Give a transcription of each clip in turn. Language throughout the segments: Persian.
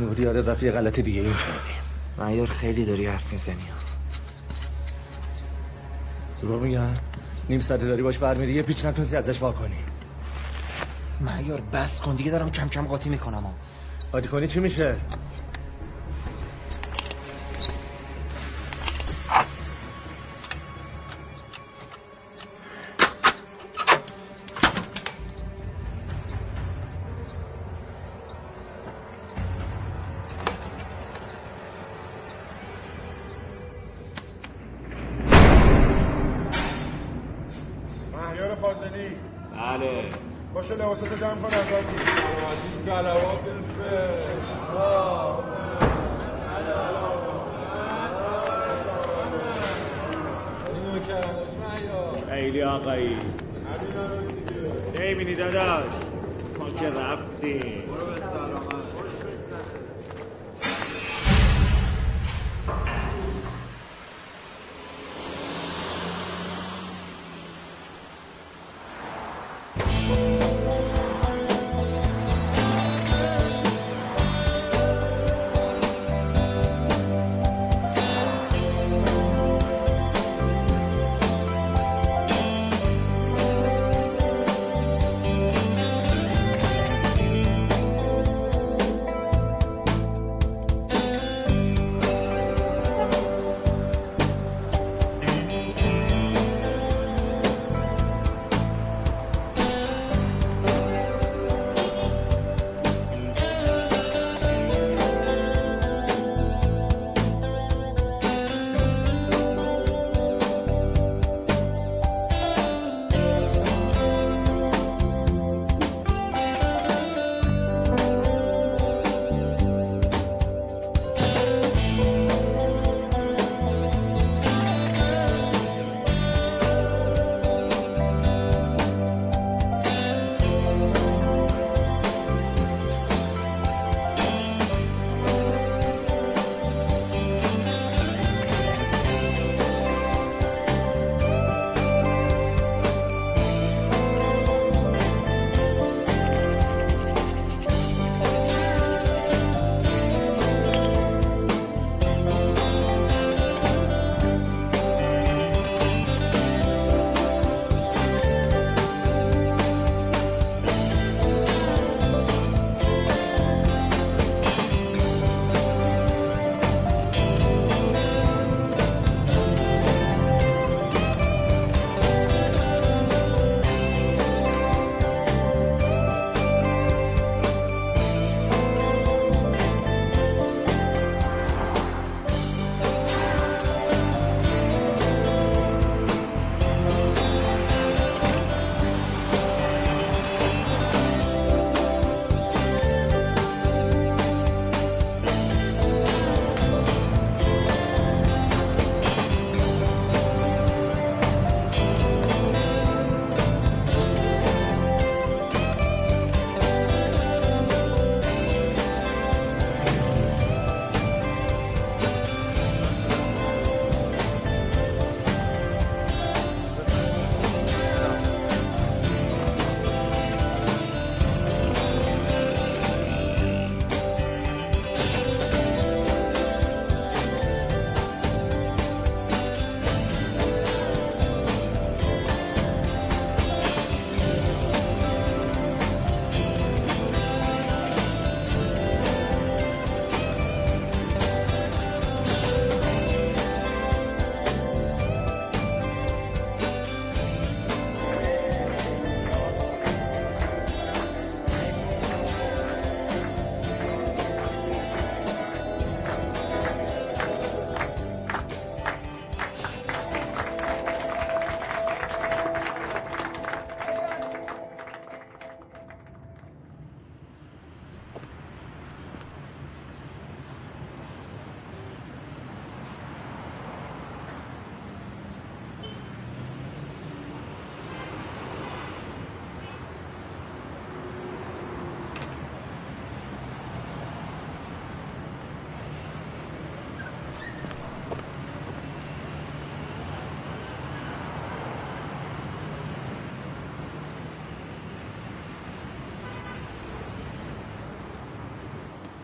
بودی یاد رفت یه غلط دیگه این کردی معیار خیلی داری حرف می‌زنی. دروغ میگم. نیم ساعت داری باش فرمیدی یه پیچ نتونستی ازش واکنی معیار بس کن دیگه دارم کم کم قاطی می‌کنم. قاطی کنی چی میشه؟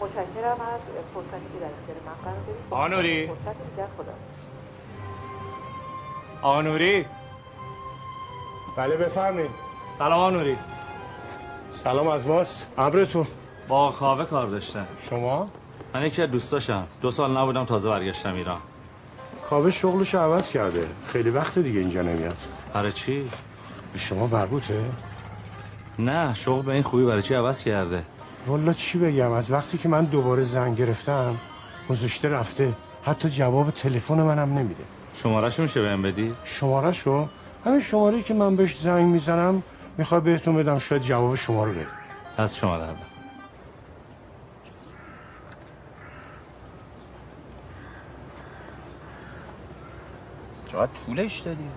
متشکرم از فرصتی که در اختیار من قرار دادید. آقا نوری؟ فرصت دیگر خدا. آقا نوری. بله بفرمایید. سلام آقا نوری. سلام از ماست ابرتون با کاوه کار داشتم. شما؟ من یکی از دوستاشم دو سال نبودم تازه برگشتم ایران. کاوه شغلش عوض کرده. خیلی وقت دیگه اینجا نمیاد. برای چی؟ به شما مربوطه؟ نه شغل به این خوبی برای چی عوض کرده؟ والا چی بگم؟ از وقتی که من دوباره زنگ گرفتم گذاشته رفته حتی جواب تلفن منم نمیده. شمارش میشه بهم بدی؟ شماره شو همین شماره که من بهش زنگ می‌زنم می‌خوای بهتون بدم شاید جواب شما رو بده. از شماره اول چقدر طولش دادی؟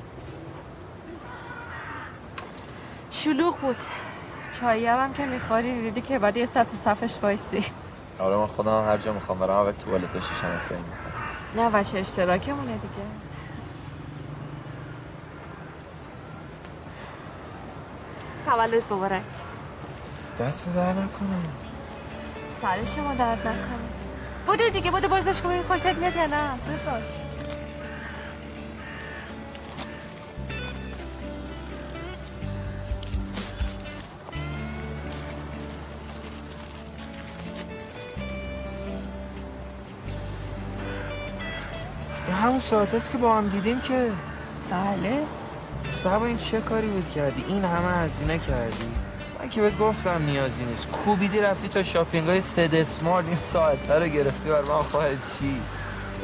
شلوغ بود. چایی هم که می‌خوری دیدی که بعد یه ساعت تو صفش وایسی. آره من خودم هر جا می‌خوام برم اول توالت شیشم استایی نه بچه اشتراکمونه دیگه. تولد مبارک. دست در نکنم. سر شما درد نکنه. بوده دیگه بوده بازداشت کنین خوشت میاد یا نه؟ زود باش. همون ساعت است که با هم دیدیم که بله. سبا این چه کاری بود کردی؟ این همه هزینه کردی؟ من که بهت گفتم نیازی نیست. کوبیدی رفتی تا شاپینگ های سد اسمارت. این ساعت رو گرفتی بر من خواهد چی؟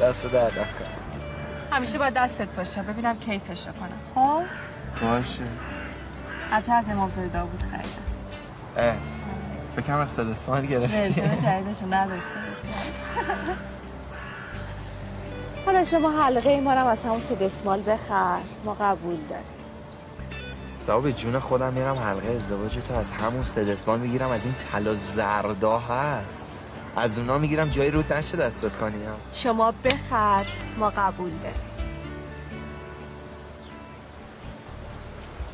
دست در نکن همیشه باید دستت باشه. ببینم کیفش رو کنم. خب؟ باشه. البته از امامزاده داوود خریدم. اه. بکنم از سد اسمارت گرفتی. نداشته. حالا شما حلقه ما رو هم از همون سد اسمال بخر. ما قبول داریم. سبا به جون خودم میرم حلقه ازدواج تو از همون سد اسمال می‌گیرم. از این طلا زردا هست. از اونا می‌گیرم جایی رود نشه دستت کنیم شما بخر. ما قبول داریم.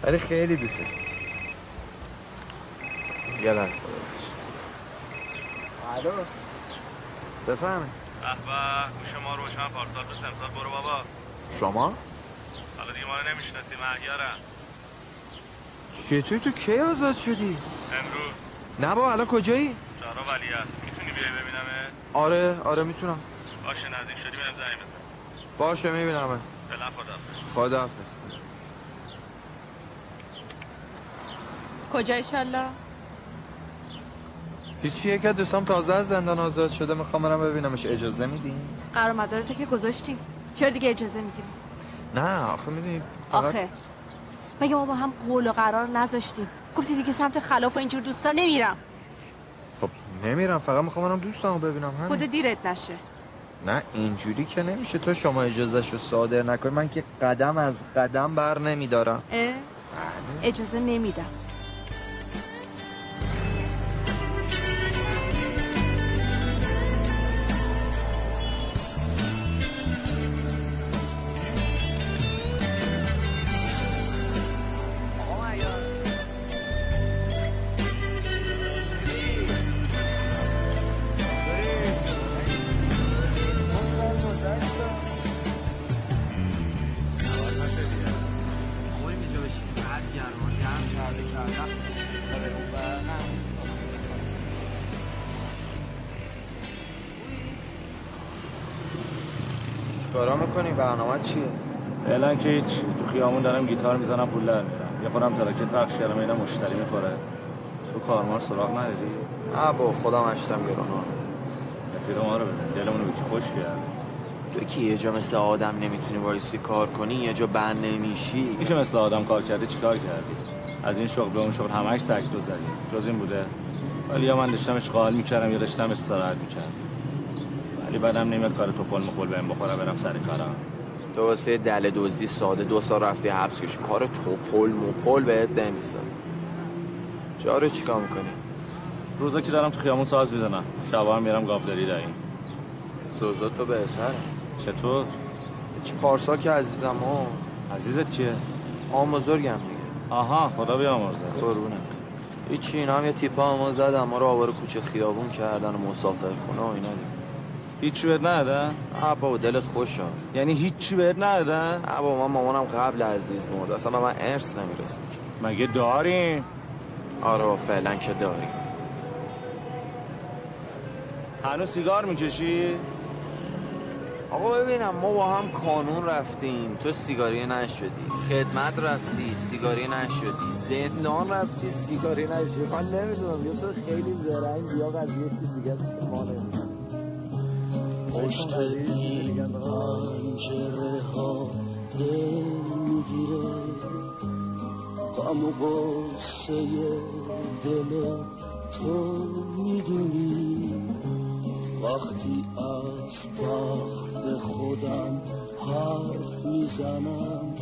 ولی خیلی دوستش یه لحظه. ببخش الو. بفهمه به گوش ما روشن پارسال به سمسال برو بابا. شما؟ حالا دیگه ما رو نمی‌شناسی مهیارم چطور تو کی آزاد شدی؟ امروز نه با الان کجایی؟ شهرها ولی هست می‌تونی بیای ببینمه آره آره می‌تونم. باشه نزدیک شدی بهم زنگ بزن. باشه می‌بینم فعلا خدا خدا کجا ایشالله؟ هیچی یک از دوستام تازه از زندان آزاد شده می‌خوام برم ببینمش. اجازه میدین؟ قرار مدارته که گذاشتیم. چرا دیگه اجازه می‌گیریم؟ نه آخه می‌دونی فقط آخه. مگه ما با هم قول و قرار نذاشتیم؟ گفتی دیگه سمت خلاف و اینجور دوستا نمیرم. خب نمیرم. فقط می‌خوام برم دوستامو ببینم. همین. خود دیرت نشه. نه اینجوری که نمیشه. تو شما اجازهشو صادر نکنی من که قدم از قدم بر نمیدارم. اه؟ اجازه نمیدم. که هیچ تو خیابون دارم گیتار می‌زنم پول در میارم یه خودم تراکت پخش کردم اینا مشتری می‌خوره. تو کارمار سراغ نداری؟ نه بابا خودم هشتم گرو نهه رفیق ما رو ببین. دلمون رو به چی خوش کرد؟ تو که یه جا مثل آدم نمی‌تونی وایسی کار کنی یه جا بند نمیشی. این که مثل آدم کار کرده چیکار کردی؟ از این شغل به اون شغل همش سگ دو زدی. جز این بوده. ولی یا من داشتم اشغال می‌کردم یا داشتم استراحت می‌کردم. ولی بعدم نمیاد کار توپل مپل بهم بخوره برم سر کارم. تو واسه دل دزدی ساده دو سال رفتی حبس کش کار توپل مپل بهت نمیساز جارو چیکار می‌کنی؟ روزا که دارم تو خیامون ساز می‌زنم. شبا هم میرم گاوداری داریم. سوزا تو بهتره. چطور؟ چی پارسال که عزیزم ها عزیزت کیه؟ آم بزرگم دیگه. آها خدا بیامرزه. قربونت. هیچی اینا هم یه تیپا ما زدن ما رو آوار کوچه خیابون کردن و مسافر خونه و اینا دیگه. هیچی بهت ندادن بابا دلت خوش شد یعنی هیچی بهت ندادن بابا من مامانم قبل عزیز مرد. اصلا به من ارث نمی‌رسه. مگه داریم؟ آره با فعلا که داریم. هنوز سیگار می‌کشی؟ آقا ببینم ما با هم کانون رفتیم. تو سیگاری نشدی. خدمت رفتی سیگاری نشدی. زندان رفتی سیگاری نشدی. من نمی‌دونم یا تو خیلی زرنگ یا قضیه چیز دیگه ما نمی‌دونم. پشت این پنجره ها دل می‌گیره غم و غصه دل تو می‌دونی. وقتی از بخت خودم حرف می‌زنم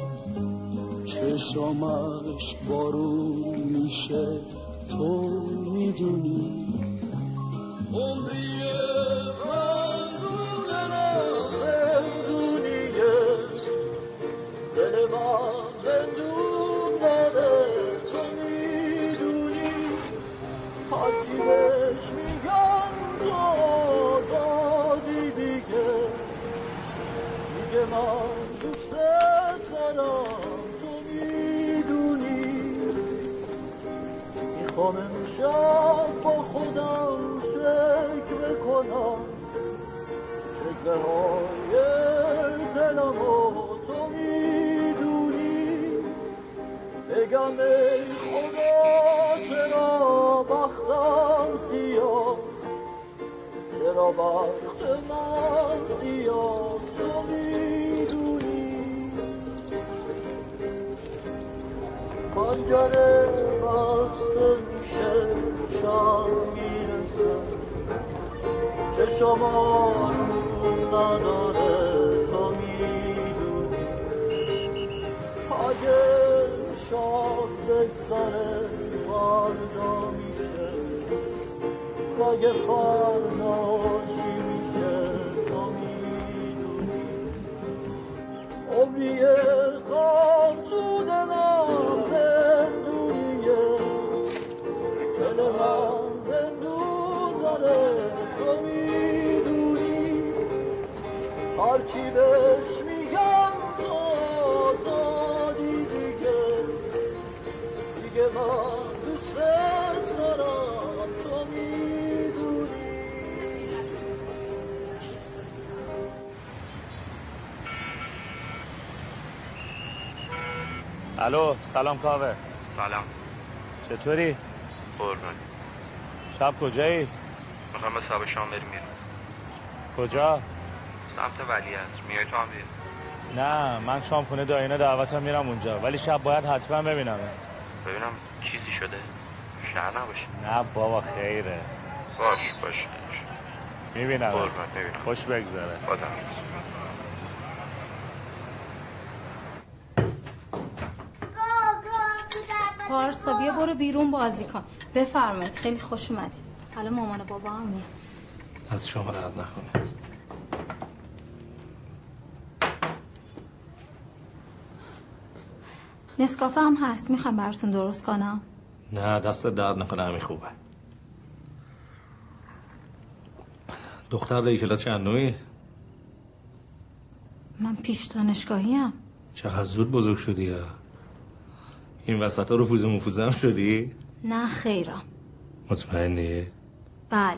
چشمش بارون میشه تو می‌دونی. عمری دل من زندون داره تو می‌دونی. بهش میگم تو آزادی دیگه. من دوست دارم تو می‌دونی. می‌خوام امشب با خودم شکر کنم. شکره های دلم و تو می‌دونی بگم ای خدا چرا بختم سیاست؟ چرا بخت من سیاست؟ تو می‌دونی. پنجره بسته میشه شب می‌رسه. چشمان نداره تو می‌دونی. اگه شب بگذره فردا میشه. اگه فردا چی میشه تو می‌دونی. عمری غم تو دلم زندونیه. دل من زندون داره تو می‌دونی. هرچی بهش من دوست دارم تو می‌دونی. الو سلام کاوه. سلام. چطوری؟ قربان شب کجایی؟ می‌خوام به شام بریم میرم کجا؟ سمت ولی هست. میای تو هم نه من شام خونه داینا دعوتم میرم اونجا. ولی شب باید حتما ببینم ببینم چیزی شده. شهر نباشه. نه بابا خیره. باش باش. می‌بینم. خوش بگذره. خدا. پارسا بیا برو بیرون بازی کن. بفرمایید. خیلی خوش اومدید. حالا مامان و بابا هم میاد از شما راحت نکنه نسکافه هم هست. می‌خوام براتون درست کنم. نه دست درد نکنه همین خوبه. دختر دایی کلاس چندمی من پیش دانشگاهی هم چقدر زود بزرگ شدی یا؟ این وسط ها رفوز مفوزه هم شدی؟ نه خیرم. مطمئنی؟ بله.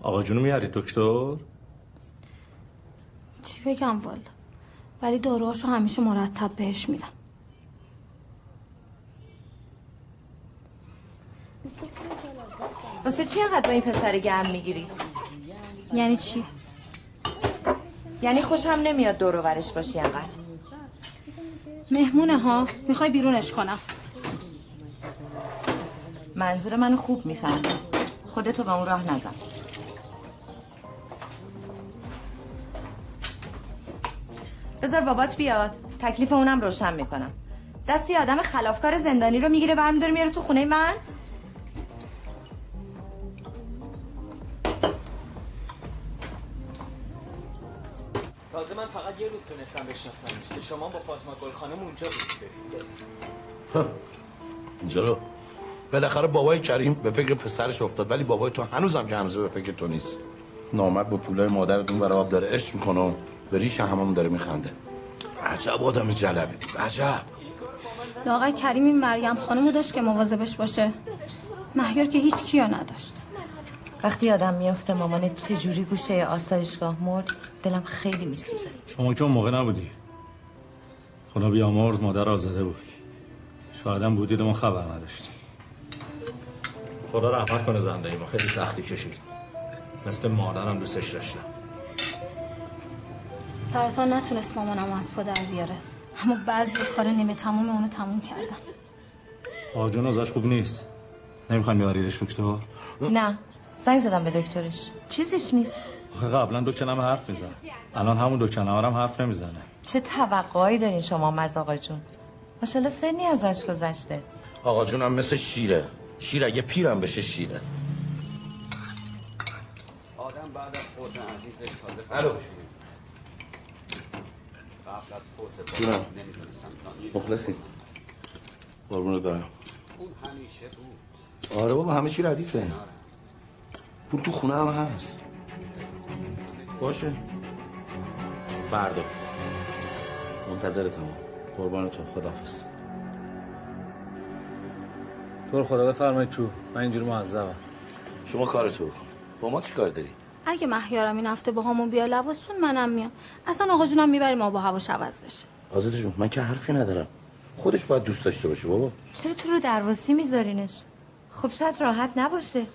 آقا جونو میاری دکتر؟ چی بگم والا؟ ولی داروهاشو همیشه مرتب بهش میدم. واسه چی انقدر با این پسر گرم می‌گیری؟ یعنی چی؟ یعنی خوشم نمیاد دور و برش باشی انقدر. مهمونه ها می‌خوای بیرونش کنم. منظور منو خوب می‌فهمی. خودتو به اون راه نزن. بذار بابات بیاد. تکلیف اونم روشن می‌کنم. دستی آدم خلافکار زندانی رو می‌گیره برمیداره میاره تو خونه من. تازه من فقط یه روز تونستم بشناسمش که شما با فاطمه گل خانم اونجا بودید. اینجا رو. بالاخره بابای کریم به فکر پسرش افتاد ولی بابای تو هنوزم که هنوزه به فکر تو نیست. نامرد با پولای مادرت اون برای آب داره عشق می‌کنه. به ریش هممون داره میخنده. عجب آدم جلبی عجب. لاغر کریم این مریم خانمو داشت که مواظبش باشه. مهیار که هیچ کیو نداشت. وقتی آدم میافته مامانت چجوری گوشه آسایشگاه مرد؟ دلم خیلی میسوزه. شما که اون موقع نبودی. خدا بیامرز مادر آزاده بود. شایدم بودید ما خبر نداشتیم. خدا رحمت کنه زندگی ما. خیلی سختی کشید. مثل مادرم دوستش داشتم. سرطان نتونست مامانم از پا در بیاره. اما بعضی کار نیمه تموم اونو تموم کردم. آقا جون ازش خوب نیست. نمی‌خوایم بیاریدش دکتر؟ نه. زنگ زدم به دکترش. چیزیش نیست. قبلا دو کلمه حرف میزن. الان همون دو کلمه هم حرف نمی‌زنه. چه توقعایی دارین شما مز آقا جون؟ ماشاءالله سنی ازش گذشته. آقا جونم مثل شیره. شیر اگه پیرم بشه شیره. آدم بعد از فوت عزیزش تازه. قبل از فوت جونم. بابا نمی‌دونستم. تا این مخلصی قربونت برم اون همیشه بود. آره بابا همه چی ردیفه. پول تو خونه هم هست. باشه. فردا. منتظرتم قربان تو خدافز تو رو خدا بفرمایید تو. من اینجوری معذبم. شما کارتو بکن. با ما چی کار داری؟ اگه مهیارم این هفته با همون بیا لواسون منم میام. اصلا آقا جونم می‌بریم آب و هواش عوض بشه. آزاده جون من که حرفی ندارم. خودش باید دوست داشته باشه بابا. چرا تو رو درواسی میذارینش؟ خب شاید راحت نباشه.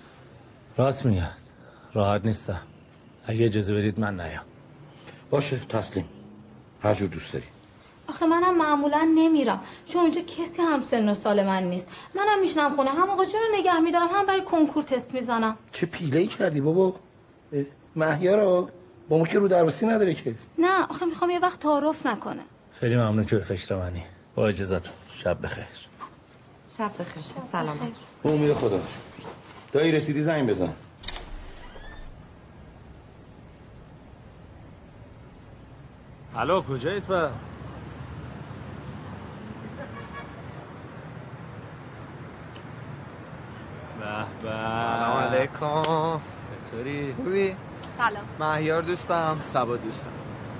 راست میگن راحت نیستم. اگه اجازه بدید من نیام. باشه تسلیم. هر جور دوست داری. آخه منم معمولا نمیرم. چون اونجا کسی هم سن و سال من نیست. منم میشنم خونه. هم آقا جون رو نگه میدارم هم برای کنکور تست می‌زنم. چه پیله ای کردی بابا؟ اه، مهیارا با ما که رو درواسی نداره که؟ نه آخه می‌خوام یه وقت تعارف نکنه. خیلی ممنون که به فکر منی. با اجازتون. شب بخیر. شب بخیر. سلام. به امید خدا. دایی رسیدی زنگ بزن. الو کجایید با به به. سلام علیکم. چطوری؟ خوبی؟ سلام. مهیار دوستم سبا دوستم.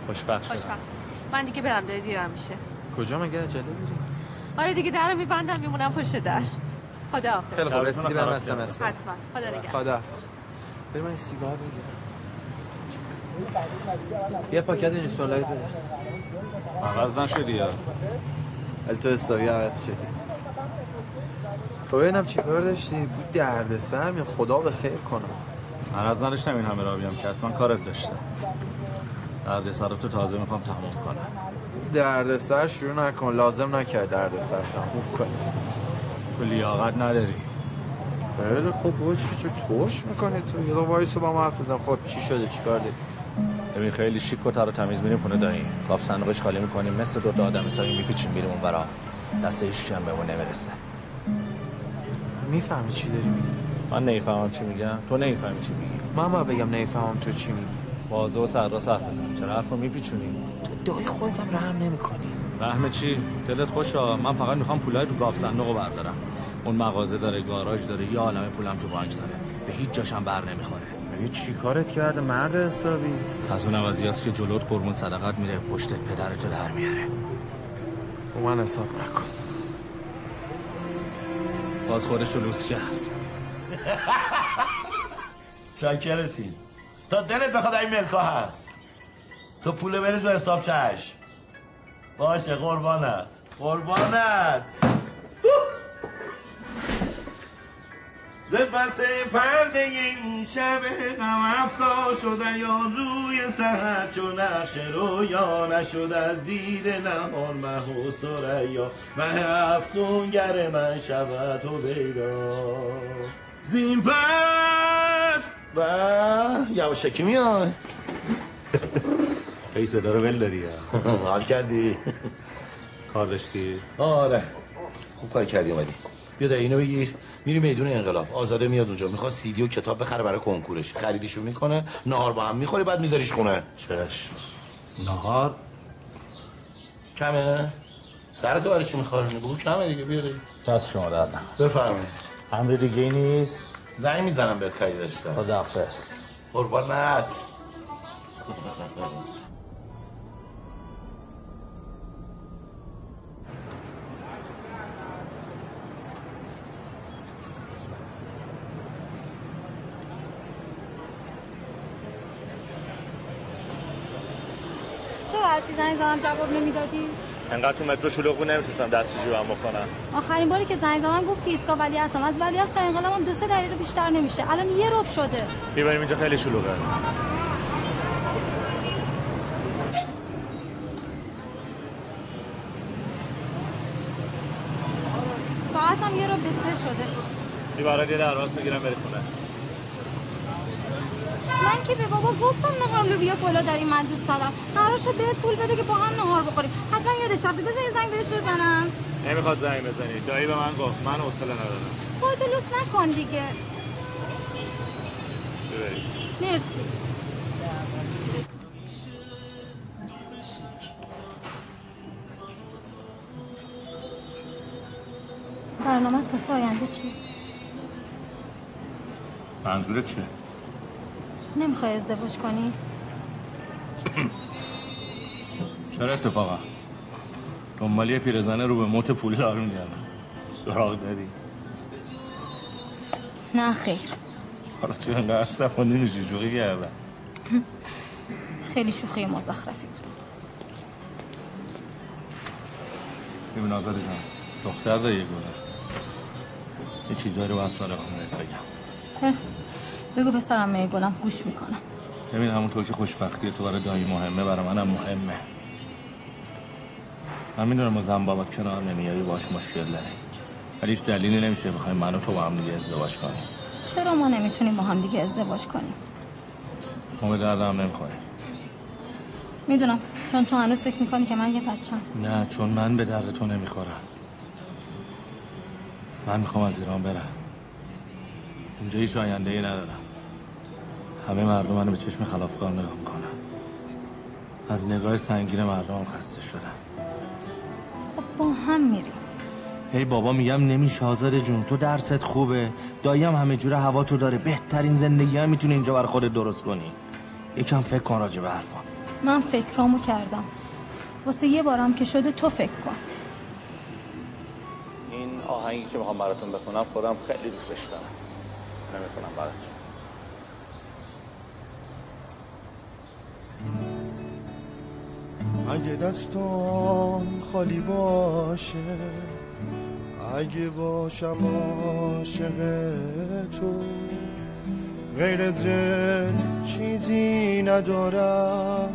خوشبخت. شدم خوشبخت. من دیگه برم داره دیرم میشه. کجا مگه؟ عجله داری؟ آره دیگه درم میبندم میمونم پشت در. خدا حافظ. خیلی خوب رسیدی برم اس ام اس حتما. خدا نگهدار. خدا حافظ. بریم این سیگار بگیرم یه پاکت این سولای بده عوض نشدی یا؟ ولی تو حسابی عوض شدی. خب ببینم چی کار داشتی؟ بود درد سر می خدا به خیر کنم. من از نداشتم این همه را بیام که حتما کارت داشتم. درد سراتو تازه می‌خوام تموم کنم. درد سر شروع نکن. لازم نکرد درد سر تموم کنی تو لیاقت نداری. خیلی خوب بابا چی ترش می‌کنی تو؟ یه دو وایسو با ما حرف بزن. خب چی شده؟ چی کار داری؟ ببین خیلی شیک و تر و تمیز میریم خونه دایی کاف صندوقش خالی می‌کنیم. مثل دو تا آدم حسابی میپیچیم میریم اون برا دست هیچ کم بهمون نمی‌رسه. می‌فهمی چی داری میگی؟ من نمی‌فهمم چی میگم. تو نمی‌فهمی چی میگی. من باید بگم نمی‌فهمم تو چی میگی. واضح و سرراست حرف بزن. چرا حرفو میپیچونی؟ تو دایی خودتم رحم نمی‌کنی. رحم چی؟ دلت خوشا من فقط می‌خوام پولای تو گاف صندوق رو بردارم. اون مغازه داره گاراژ داره یه عالمه پولم تو بانک داره. به هیچ جاشم بر نمی‌خوره. مگه چی کارت کرده مرد حسابی؟ از اون عوضی که جلوت قربون صدقت میره پشت پدرتو در میاره. با من حساب نکن. باز خودشو لوس کرد. چاکرتیم تا دلت بخواد این ملکا هست. تو پول بریز به حساب شش باشه قربانت. قربانت. ز پس پرده این شب غم افسا شده یا روی سهر چو نقش رویا نشد از دید نهان مه و سریا مه افسونگر من شود و بیدا زین پس. و یواشکی میای. خیلی صدا رو ول داری. حال کردی؟ کار داشتی؟ آره. خوب کار کردی اومدی. بیا ده اینو بگیر. میری میدون انقلاب. آزاده میاد اونجا. می‌خواد سیدی و کتاب بخره برای کنکورش. خریدیشو می‌کنه. نهار با هم می‌خوری بعد میذاریش خونه. چش نهار؟ کمه؟ سرتو برای چی میخوارونی بگو کمه دیگه. بیاری دست شما در بفرمایید. امری دیگه ای نیست. زنگ می‌زنم بهت کاری داشتم خداحافظ. قربانت. چرا هر چی زنگ زدم جواب نمی‌دادی؟ انقدر تو مترو شلوغ بود نمی‌تونستم دست تو جیبم بکنم. آخرین باری که زنگ زدم گفتی ایستگاه ولی هستم. از ولی هست تا انقلابم دو سه دقیقه بیشتر نمیشه. الان یه رب شده. می‌بریم اینجا خیلی شلوغه. ساعتم یه رب به سه شده. می‌برد یه درواز می‌گیرم بری خونه. من که به بابا گفتم نهار لوبیا پلو داریم من دوست دارم. قرار شد بهت پول بده که با هم نهار بخوریم. حتما یادش رفته. یه زنگ بهش بزنم. نمی‌خواد زنگ بزنی. دایی به من گفت. من حوصله ندارم. خودتو لوس نکن دیگه. ببرید مرسی. برنامه واسه آینده چی؟ منظورت چیه؟ نمی‌خوای ازدواج کنی؟ چرا اتفاقا؟ دنبال یه پیرزنه رو به موت پولی دارو میگردم. سراغ داری. نه خیر. حالا تو اینقدر سفانی میشی جوغی کردم. خیلی شوخی مزخرفی بود. ببین آزاده جان دختر داری یه گونه. یه چیزایی رو باید صادقانه بهت بگم. بگو پسرم می گلم گوش می‌کنم. ببین همونطور که خوشبختی تو برای دایی مهمه برای منم مهمه. من می‌دونم با زن بابات کنار نمیایی باش مشکل داری. ولی هیچ دلیلی نمیشه بخوایم من و تو با هم دیگه ازدواج کنیم. چرا ما نمی‌تونیم با هم دیگه ازدواج کنیم؟ ما به دردم نمی‌خوریم. می‌دونم چون تو هنوز فکر می‌کنی که من یه بچم. نه چون من به درد تو نمی‌خورم. من می‌خوام از ایران برم. اینجا هیچ آینده ای ندارم. همه مردم منو به چشم خلافکار نگاه می‌کنن. از نگاه سنگین مردم خسته شدم خب با هم میریم. هی بابا میگم نمیشه آزاده جون. تو درست خوبه. دایی هم همه جوره هوا تو داره. بهترین زندگی هم می‌تونی اینجا برای خودت درست کنی. یکم فکر کن راجع به حرفا. من فکرامو کردم. واسه یه بارم که شده تو فکر کن. این آهنگی که می‌خوام براتون بخونم خودم خیلی دوستش دارم. نمی‌خونم براتون. اگه دستان خالی باشه اگه باشم عاشق تو غیر دل چیزی ندارم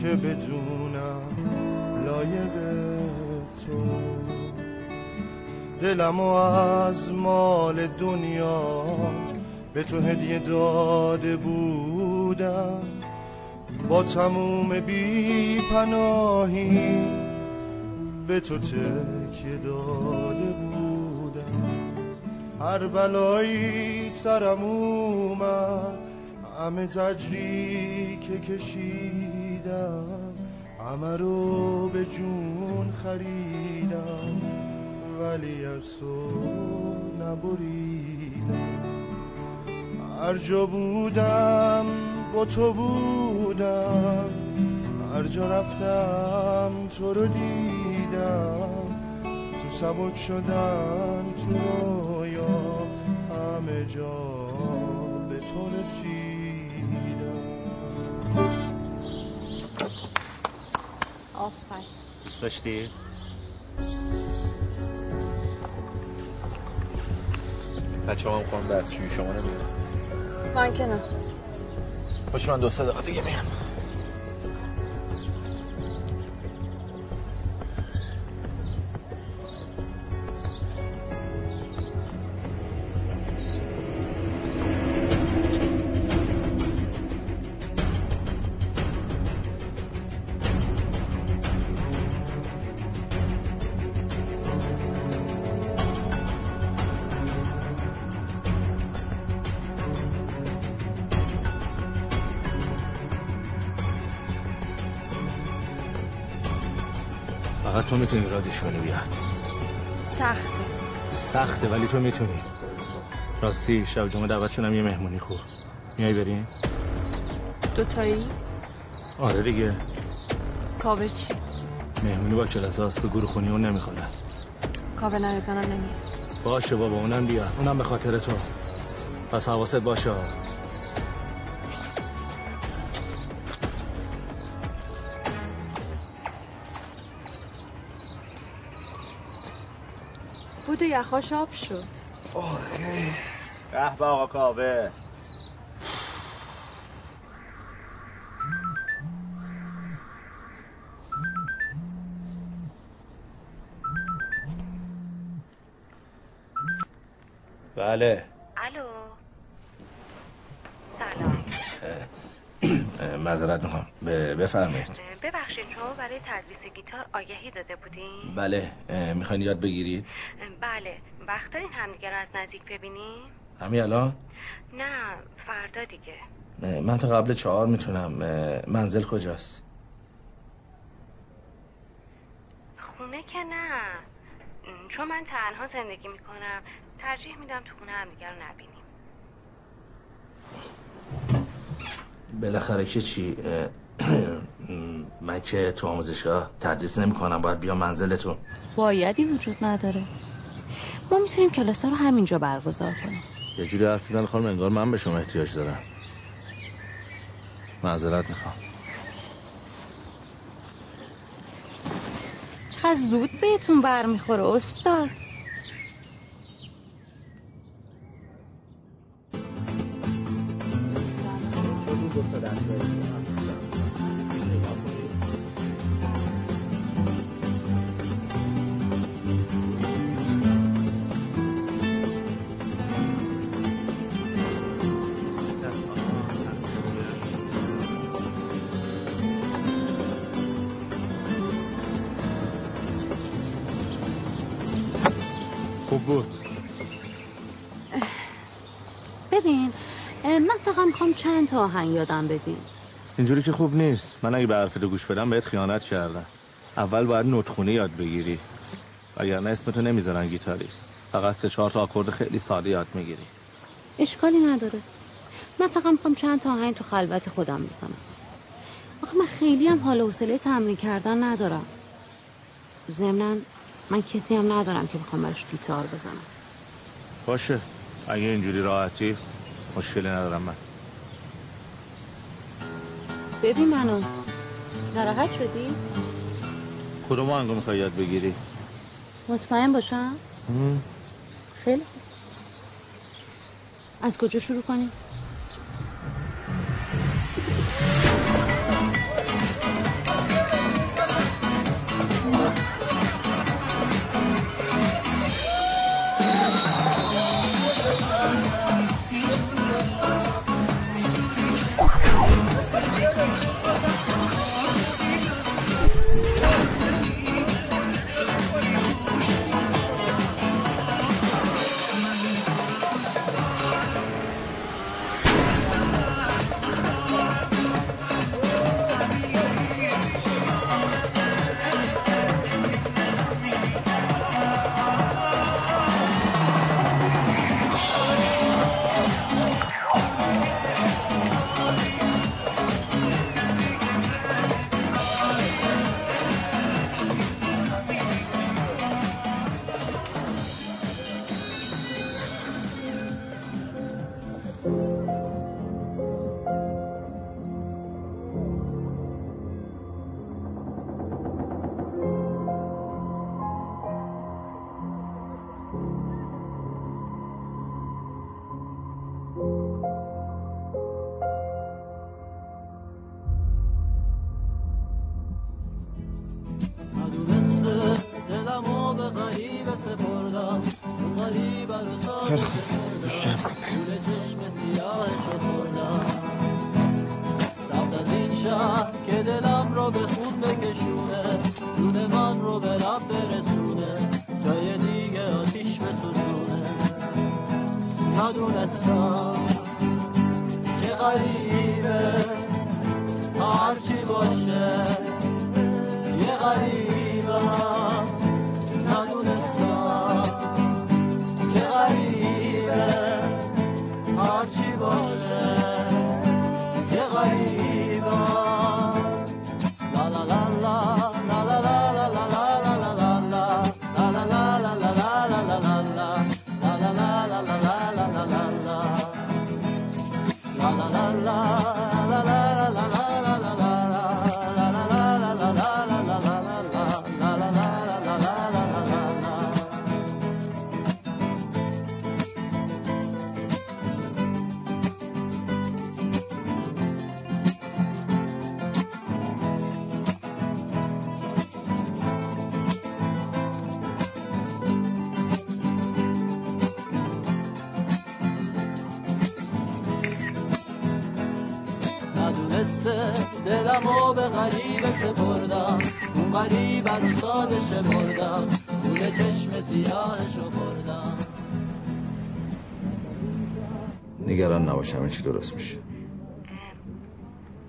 که بدونم لایق تو. دلمو از مال دنیا به تو هدیه داده بودم. با تموم بی پناهی به تو تکیه داده بودم. هر بلایی سرم اومد همه زجری که کشیدم همه رو به جون خریدم. ولی از تو نبریدم. هر جا بودم با تو بودم. هر جا رفتم تو رو دیدم. تو سبک شدن تو رویا همه جا به تو رسیدم. آفر دوست داشتی؟ بچه هم خواهم دستشوی شما نمی‌دونم من که نه. باشه من دو سه دقیقه دیگه میام. می‌تونی راضیش کنی بیاد. سخته. سخته ولی تو می‌تونی. راستی شب جمعه دعوت شدم یه مهمونی خوب. میای بریم؟ دوتایی؟ آره دیگه. کاوه چی؟ مهمونی با کلاساس به گروه خونی اون نمی‌خوره کاوه نیاد منم نمیاد باشه بابا اونم بیا. اونم به خاطر تو. پس حواست باشه. یخاش آب شد. آخه به به آقا کاوه. بله. الو. سلام. معذرت می‌خوام. بفرمایید. شما برای تدریس گیتار آگهی داده بودین؟ بله می‌خواین یاد بگیرید؟ بله وقت دارین همدیگه رو از نزدیک ببینیم؟ همین الان؟ نه فردا دیگه. من تا قبل چهار می‌تونم منزل کجاست؟ خونه که نه. چون من تنها زندگی می‌کنم ترجیح میدم تو خونه همدیگه رو نبینیم. بالاخره که چی؟ من که تو آموزشگاه تدریس نمی کنم باید بیام منزلتون. بایدی وجود نداره. ما می‌تونیم کلاس ها رو همینجا برگزار کنیم. یه جوری حرف بزن خانم انگار من به شما احتیاج دارم. معذرت می‌خوام. چقدر زود بهتون برمیخوره استاد. تا آهنگ یادم بدین. اینجوری که خوب نیست. من اگه به حرفت گوش بدم بهت خیانت کردم. اول باید نوتخونه یاد بگیری. وگرنه اسمتو نمی‌ذارن گیتاریست. فقط سه چهار تا آکورد خیلی ساده یاد می‌گیری. اشکالی نداره. من فقط می‌خوام چند تا آهنگ تو خلوت خودم بزنم. آخه من خیلی هم حال و حوصله تمرین کردن ندارم. ضمنا من کسی هم ندارم که بخوام براش گیتار بزنم. باشه. اگه اینجوری راحتی مشکلی ندارم من. ببین منو ناراحت شدی؟ کدوم آهنگو می‌خوای یاد بگیری؟ مطمئن باشم؟ خیلی از کجا شروع کنیم؟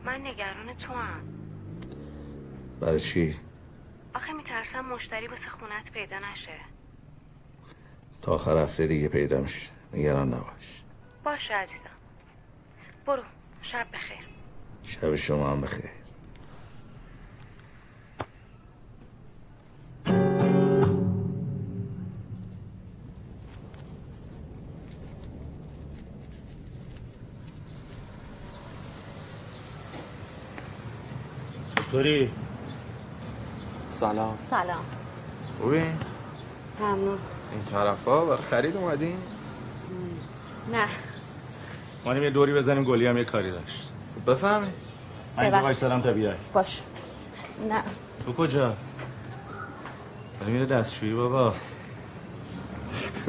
من نگران تو هم برای چی؟ آخه میترسم مشتری واسه خونت پیدا نشه. تا آخر هفته دیگه پیدا میشه. نگران نباش. باشه عزیزم. برو شب بخیر. شب شما هم بخیر. چطوری؟ سلام سلام خوبی؟ ممنون این طرفا برای خرید اومدین؟ نه مانیم یه دوری بزنیم گلی هم یه کاری داشت بفهمی من اینجا. وایسادم تا بیای باش نه تو کجا؟ داری میره دستشویی بابا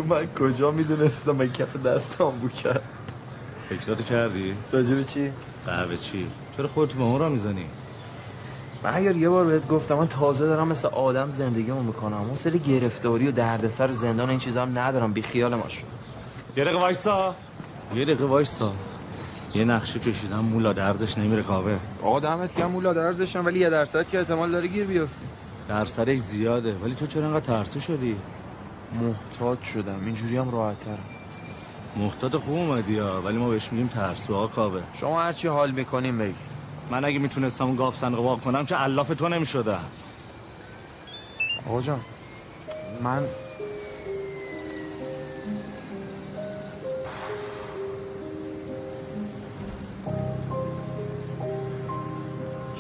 من کجا می‌دونستم من کف دستم بو کرد فکراتو کردی؟ راجب چی؟ قهوه چی؟ چرا خودت به اون را می‌زنی؟ من اگر یه بار بهت گفتم من تازه دارم مثل آدم زندگیمو می‌کنم. اون سری گرفتاری و دردسر و زندان این چیزا هم ندارم بی خیال ما شو یه دقیقه وایسا. یه دقیقه وایسا. یه نقشه کشیدم مولا درزش نمیره کاوه. آقا دمت کم مولا درزشم ولی یه درصد که احتمال داره گیر بیفتی درصدش زیاده ولی تو چرا انقدر ترسو شدی؟ محتاط شدم اینجوری هم راحت ترم. محتاط خوب اومدی ها ولی ما بهش میگیم ترسو آقا کاوه. شما هرچی حال می‌کنیم بگی. من اگه می‌تونستم اون گاف صندوق وا کنم که علاف تو نمی‌شدم. آقا جان من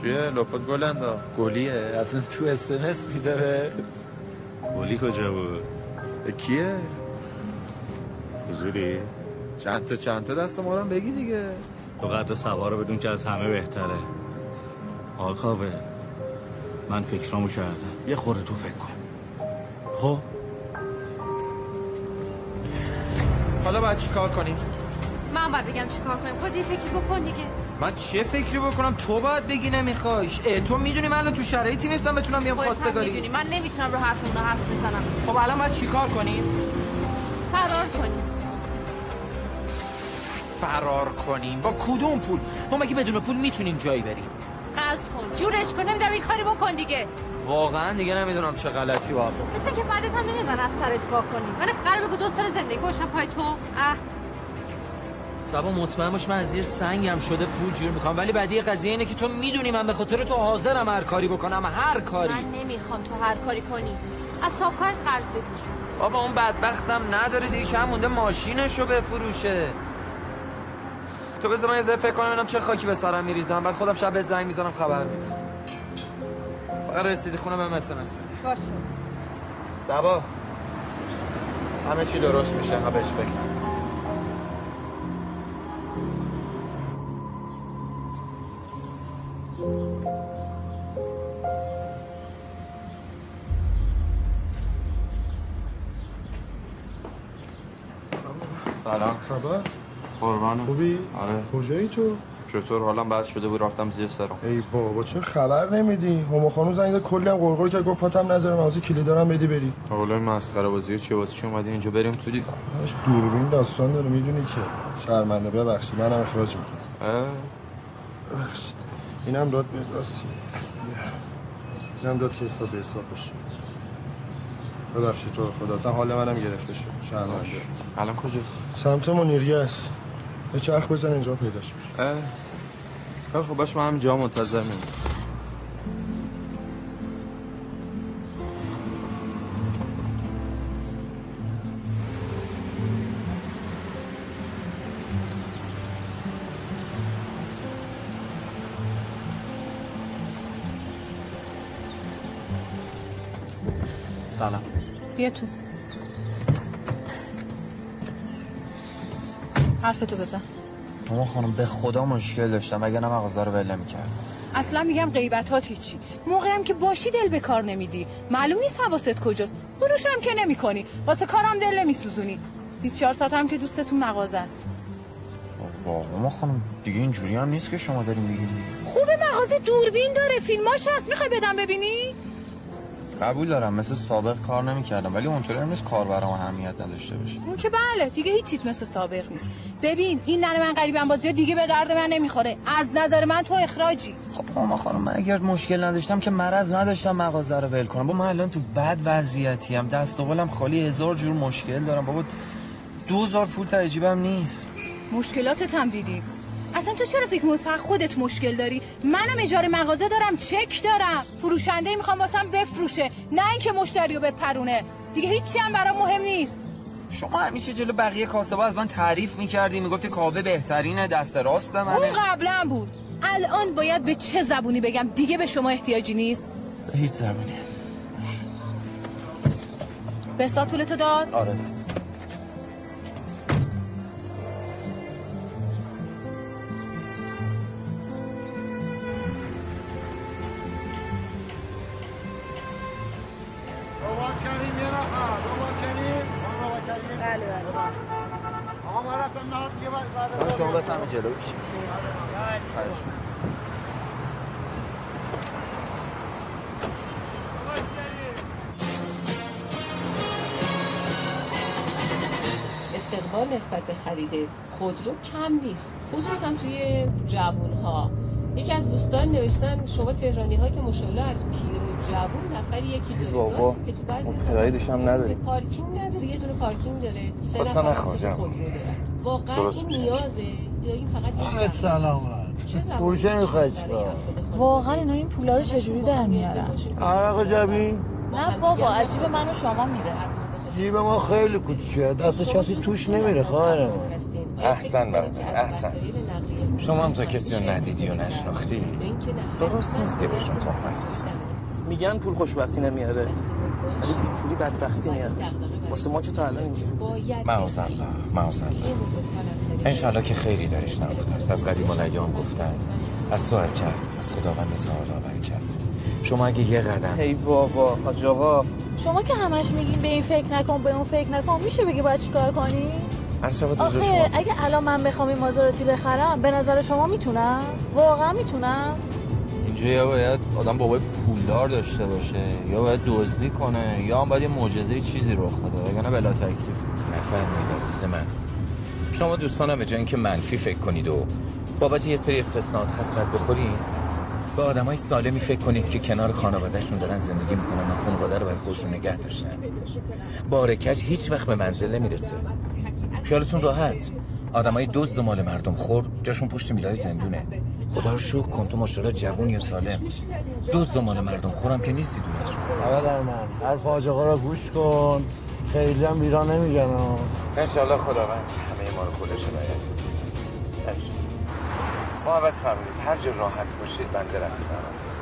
چیه؟ لپات گل انداخت. گلیه. از اون تو اسمس میده به گلی کجا بود؟ کیه؟ حضوری؟ چند تا چند تا دست ما رو هم بگی دیگه. تو قدر سوار رو بدون که از همه بهتره. آقا کاوه من فکرامو کردم. یه خورده تو فکر کن. خب؟ حالا باید چی کار کنیم؟ من باید بگم چی کار کنیم خود یه فکری بکن دیگه. من چه فکری بکنم؟ تو باید بگی نمیخوایش. اه تو می‌دونی من الان تو شرایطی نیستم بتونم بیام خواستگاری. می‌دونی. من نمی‌تونم رو حرفمون حرف بزنم. خب الان باید چی کار کنیم؟ فرار فرار کنیم؟ با کدوم پول؟ ما مگه بدون پول می‌تونیم جایی بریم؟ قرض کن. جورش کن. نمی‌دونم این کاری بکن دیگه. واقعا دیگه نمی‌دونم چه غلطی بکنم. مثل که بعدت هم نمی‌دونم از سرت وا کنی. من خر بگو دو سال زندگی باشم پای تو. اه. سبا مطمئن باش من از زیر سنگم شده پول جور می‌کنم ولی بعدی قضیه اینه که تو می‌دونی من به خاطر تو حاضرم هر کاری بکنم. هر کاری. من نمی‌خوام تو هر کاری کنی. از صابکارت قرض بگیر. بابا اون بدبختم نداره دیگه. کم مونده ماشینشو بفروشه. تو بذار من یه ذره فکر کنم ببینم چه خاکی به سرم میریزم. بعد خودم شب به زنگ می‌زنم خبر میدم. فقط رسیدی خونه بهم اس ام اس بده. باشه. سبا. همه چی درست میشه ها بهش فکر. سلام. خبر؟ قربانت خوبی؟ آره. کجایی تو؟ چطور؟ حالم بد شده بود رفتم زیر سرم. ای بابا چه خبر نمیدی؟ هما خانم زنگ زد کلی هم قرقر کرد گفت پاتم نذاره موضوع کلی دارم بدی بری. حالا مسخره بازی چیه؟ واسه چی اومدی اینجا؟ بریم تو همش دوربین داستان داره می‌دونی که. شرمنده ببخشید منم اخراج می‌کنم. ببخشید. اینم داد به راستی. اینم داد که حساب به حساب بشه ببخشید تو خدا اصلا حال منم گرفته شد. شرمنده. الان کجاست؟ سمت منیریه است یه چرخ بزن اینجا پیداش میشه اه. خیلی خب باش من هم جا منتظر میمونم سلام. بیا تو. حرفتو بزن. ماما خانم به خدا مشکل داشتم. اگه نه مغازه رو ول نمی‌کردم. اصلا میگم غیبتات هیچی موقعی هم که باشی دل به کار نمیدی. معلوم نیست حواست کجاست. فروش هم که نمی‌کنی. واسه کارم دل نمیسوزونی. 24 ساعت هم که دوستتون مغازه است. واقعا ماما خانم دیگه اینجوری هم نیست که شما دارین میگین خوبه مغازه دوربین داره. فیلماش هست. می‌خوای بدم ببینی؟ قبول دارم مثل سابق کار نمی‌کردم ولی اونطوری هم نیست کار برام اهمیت نداشته باشه. اون که بله دیگه هیچ چیت مثل سابق نیست. ببین این ننه من قریبن بازی دیگه به درد من نمی‌خوره. از نظر من تو اخراجی. خب ماما خانم من اگر مشکل نداشتم که مرض نداشتم مغازه رو ول کنم. با من الان تو بد وضعیتی ام دست و بالم خالی هزار جور مشکل دارم. بابا دوزار پول تا جیبم نیست. مشکلاتت هم دیدیم اصلا تو چرا فکر می‌کنی فقط خودت مشکل داری؟ منم اجاره مغازه دارم چک دارم. فروشنده می‌خوام واسم بفروشه نه اینکه مشتریو بپرونه. دیگه هیچی هم برام مهم نیست. شما همیشه جلو بقیه کاسبا از من تعریف می‌کردی می‌گفتی کاوه بهترینه دست راست منه. اون قبلا بود. الان باید به چه زبونی بگم؟ دیگه به شما احتیاجی نیست. هیچ زبونی. به پولتو داد آره. شما جلو خواهش. استقبال نسبت به خرید خودرو کم نیست خصوصا توی جوون ها یکی از دوستان نوشتن شما تهرانی ها که مشالله از پیر و جوون نفری یکی دارید بابا که تو بعضی هم نداریم پارکینگ نداره یه دونه پارکینگ داره. سه نفر. خودرو دارن. واقعا درست این. نیازه. یا این فقط یک حالت سلامت. می‌خوای چیکار واقعا اینا این پولا رو چجوری در میارن؟ عرق جبی نه بابا عجیب من و شما میره. جیب ما خیلی کوچیکه. دست کسی توش نمیره خواهر احسن برادر احسن. شما هم تا کسی رو ندیدی و نشناختی؟ درست نیست که بهشون تهمت بزن میگن پول خوشبختی نمیاره. ولی بی پولی بدبختی میاره. واسه ما که تا الان اینجوری بود معاذ الله معاذ الله انشالله که خیری درش نبوده است از قدیم الایام گفتن. از سوال کرد از خداوند تعالی برکت. شما اگه یه قدم ای بابا حاج آقا. شما که همش میگین به این فکر نکن به اون فکر نکن میشه بگی باید چیکار کنی؟ آخه شما اگه الان من بخوام این مازراتی بخرم به نظر شما می‌تونم؟ واقعا می‌تونم؟ اینجا یا باید آدم بابای پولدار داشته باشه یا باید دزدی کنه یا هم باید یه معجزه چیزی رخ بده وگرنه بلا تکلیف. نفرمایید عزیز من. شما دوستانم به جای اینکه منفی فکر کنید و بابت یه سری استثناءات حسرت بخورید به آدمای سالمی فکر کنید که کنار خانوادهشون دارن زندگی می‌کنن و خانواده رو برای خودشون نگه داشتن. بارکج هیچ وقت به منزل نمی‌رسه. خیالتون راحت. آدمای دزد و مال مردم خور جاشون پشت میلای زندونه. خدا رو شکر کن تو ماشاءالله جوونی و سالم. و مال مردم خورم که نیستی دور از شما. برادر من حرف حاج آقا رو گوش کن. خیلی هم بیرا نمیگن ها. انشالله خداوند همه ما رو خودش هدایت کنه. انشالله محبت فرمودید هر جا راحت باشید بنده رفت زنم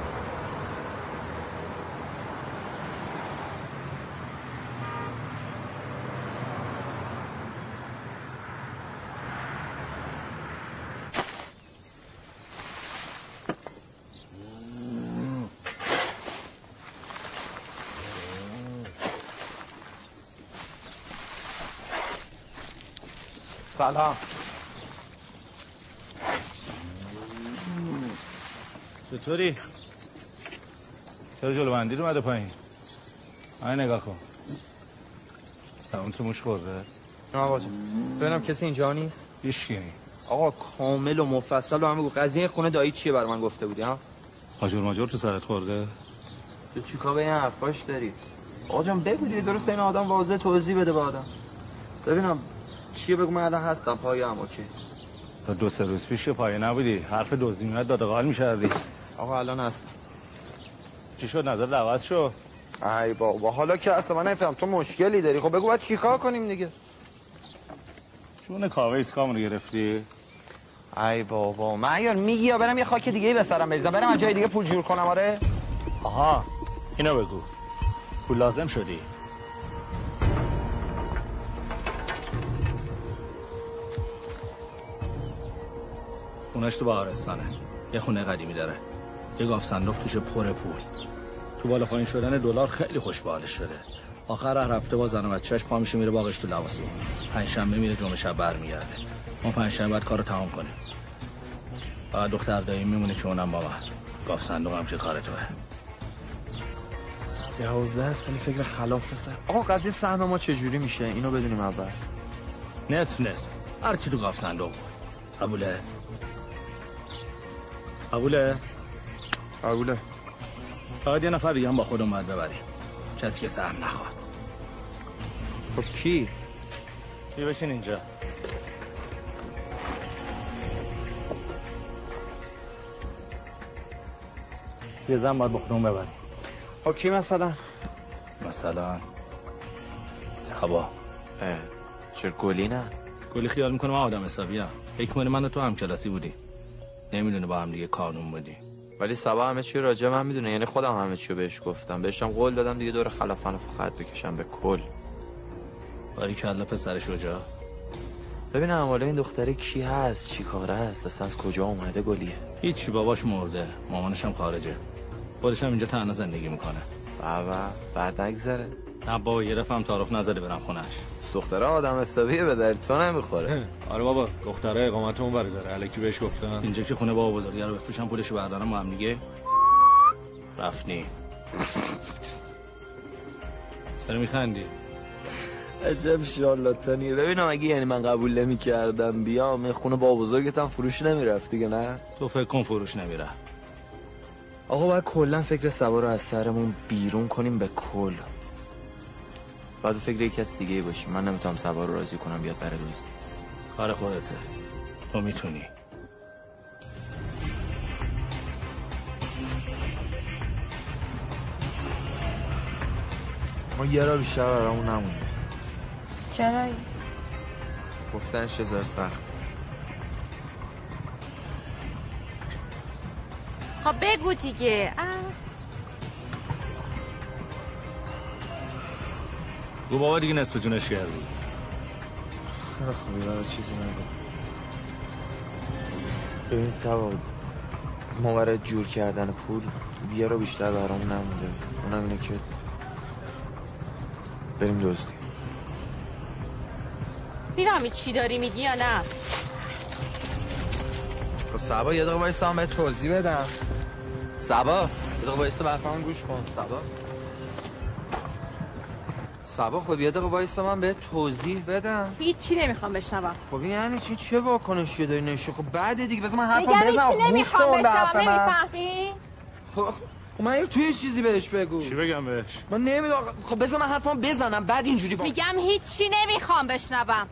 سلام چطوری؟ چرا جلو بندی رو اومده پایین؟ آی نگاه کن تمام تو موش خورده؟ نه آقا جان ببینم کسی اینجا نیست هیچکی آقا کامل و مفصل و همه گفت قضیه خونه دایی چیه بر من گفته بودی ها آجور ماجور تو سرت خورده؟ تو چیکار به این حرفاش داری آقا جان بگو دیگه درست این آدم واضح توضیح بده به آدم ببینم چیه بگو من الان هستم؟ پایم okay. تا دو سه روز پیش که پایه نبودی. حرف دزدی میاد داد و قال می‌کردی آقا الان هستم. چی شد؟ نظرم عوض شد. ای بابا حالا که اصلا من نفهم تو مشکلی داری. خب بگو باید چیکار کنیم دیگه؟ چون کاوه ایستگاهمونو گرفتی. ای بابا مهیار میگی یا برم یه خاک دیگه به سرم بریزم؟ برم از جای دیگه پول جور کنم آره؟ آها اینو بگو. پول لازم شدی. خونش تو بهارستانه. یه خونه قدیمی داره. یه گاف صندوق توش پر پول. تو بالا پایین شدن دلار خیلی خوش به شده. آخر هر هفته با زن و بچه‌اش پا میشه میره باغش تو لواسو پنجشنبه میره جمعه شب برمیگرده. ما پنجشنبه بعد کارو تمام کنیم. فقط دختر دایی میمونه که اونم با من گاف صندوق هم که کار توه. دوازده سالی فکر خلاف سر. آقا قضیه سهم ما چجوری میشه؟ اینو بدونیم اول. نصف نصف. هر چی تو گاف صندوق قبوله قبوله؟ قبوله. فقط یه نفر دیگه هم با خودمون باید ببریم. کسی که سهم نخواد. خب کی؟ بیا بشین اینجا. یه زن باید با خودمون ببریم. خب کی مثلا؟ مثلا سبا. چرا گلی نه؟ گلی خیال می‌کنه من آدم حسابی هم فکر من و تو هم کلاسی بودی. نمی‌دونه با هم دیگه کانون بودی ولی سبا همه چی راجع من می‌دونه. یعنی خودم همه چی بهش گفتم. بهشم قول دادم دیگه دور خلافان خط بکشم به کل. باری کلا پسر شجا ببینم حالا این دختره کی هست؟ چی کاره هست؟ اصلا از کجا اومده گلیه؟ هیچی باباش مرده. مامانش هم خارجه. خودش هم اینجا تنها زندگی می‌کنه. بابا بعد نگذره. نه بابا یه رفم تعارف نزده برم خونش دختره آدم حسابیه به در تو نمی‌خوره. آره بابا دختره اقامتمون برداره الکی بهش گفتم اینجا که خونه بابا بزرگه رو بفروشم پولشو بردارم با هم دیگه. رفتی. چرا میخندی؟ عجب شارلاتانیه. ببینم اگه یعنی من قبول نمی کردم بیام خونه با بزرگت هم فروش نمی‌رفت دیگه نه؟ تو فکر کن فروش نمیره. آقا باید کلا فکر سبا رو از سرمون بیرون کنیم به کل. بعد فکر یک کس دیگه باشیم من نمی‌تونم سبا رو راضی کنم بیاد بره دوست کار خودته. تو می‌تونی. ما یه را بیشتر برامون نمونده چرا گفتنش چه سخت. خب بگو دیگه. گو بابا دیگه نصف جونش کردی خیلی خوبی برای چیزی نگو. ببین سواد ما برای جور کردن پول یه رو بیشتر برامون نمونده. اونم اینه که بریم دزدی می‌فهمی چی داری میگی یا نه؟ خب سبا یه دقیقه وایسا هم توضیح بدم. سبا یه دقیقه وایسا برفرمان گوش کن. سبا. سبا خب یه دقیقه وایسا من بهت توضیح بدم. هیچی نمی‌خوام بشنوم. خب این یعنی چی؟ چه واکنشی داری نشو خب بعد دیگه بذار من حرفم میگم بزنم. هیچی گوش نمی‌خوام کن به حرف نمی‌فهمی؟ خب خب من یه توی چیزی بهش بگو. چی بگم بهش؟ من نمی‌دونم. خب بذار من حرفم بزنم بعد اینجوری با میگم هیچی نمی‌خوام بشنوم.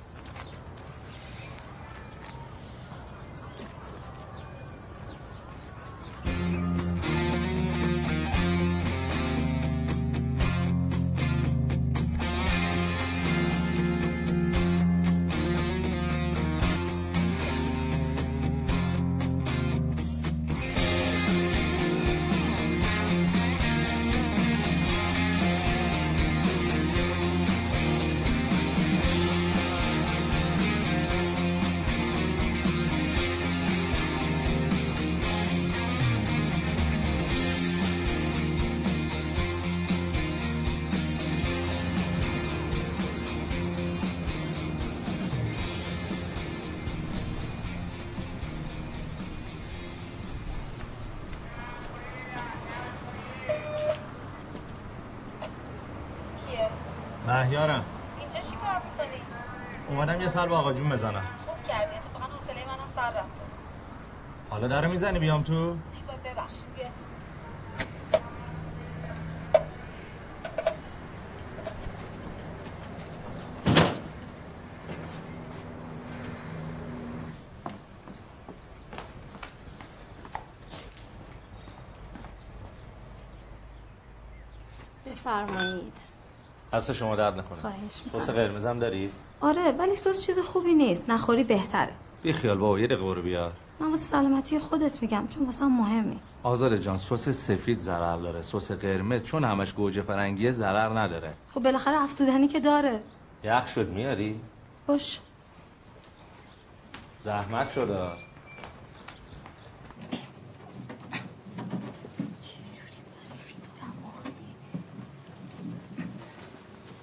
سر آقا جون بزنم. خوب کردی. اتفاقا حوصله منم سر رفته. حالا در می‌زنی بیام تو؟ ببخشید. بفرمایید. دست شما درد نکنه. خواهش سس قرمزم دارید؟ آره ولی سس چیز خوبی نیست. نخوری بهتره. بی خیال بابا یه دقیقه برو بیار. من واسه سلامتی خودت میگم چون واسم مهمی. آزاده جان سس سفید ضرر داره. سس قرمز چون همش گوجه فرنگیه ضرر نداره. خب بالاخره افزودنی که داره. یخ شد میاری؟ باش. زحمت شده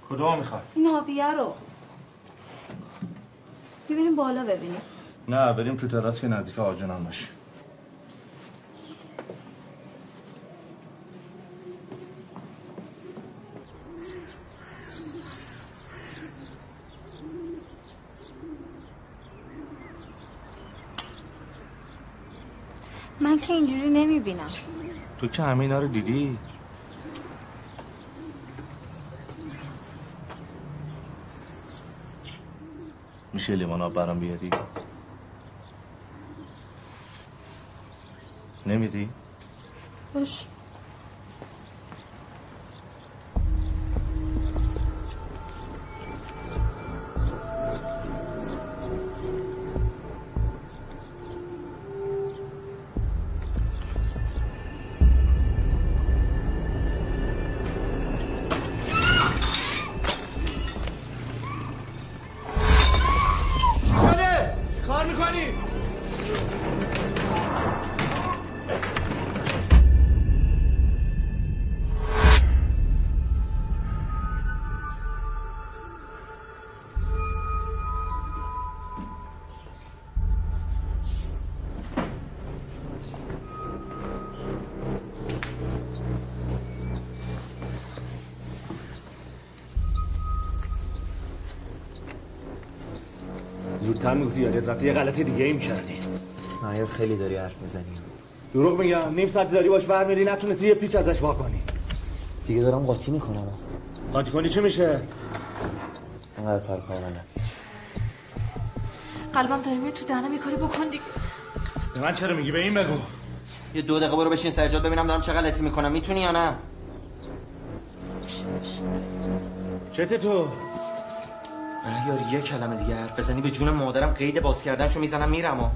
کدوم می‌خوای؟ این آبیه رو. ببینیم بالا ببینیم. نه بریم تو تراس که نزدیک آجنان باشه من که اینجوری نمی‌بینم. تو که همه اینا رو دیدی؟ میشه لیوان آب برام بیاری؟ نمیدی؟ باش. می‌گفتی یادت رفته. یه غلطی دیگه ای می‌کردی. مهیر خیلی داری حرف می‌زنی. دروغ میگم. نیم ساعتی داری باش ور میری. نتونستی یه پیچ ازش وا کنی. دیگه دارم قاطی می‌کنم. قاطی کنی چه میشه؟ انقدر پر پای منه. قلبم داره میاد تو دهنم یه کاری بکن دیگه. به من چرا میگی؟ به این بگو. یه دو دقیقه برو بشین سرجاد ببینم دارم چه غلطی می‌کنم. می‌تونی یا نه؟ چته تو؟ مهیار یه کلمه دیگه حرف بزنی به جون مادرم قید باز کردنشو می‌زنم میرم و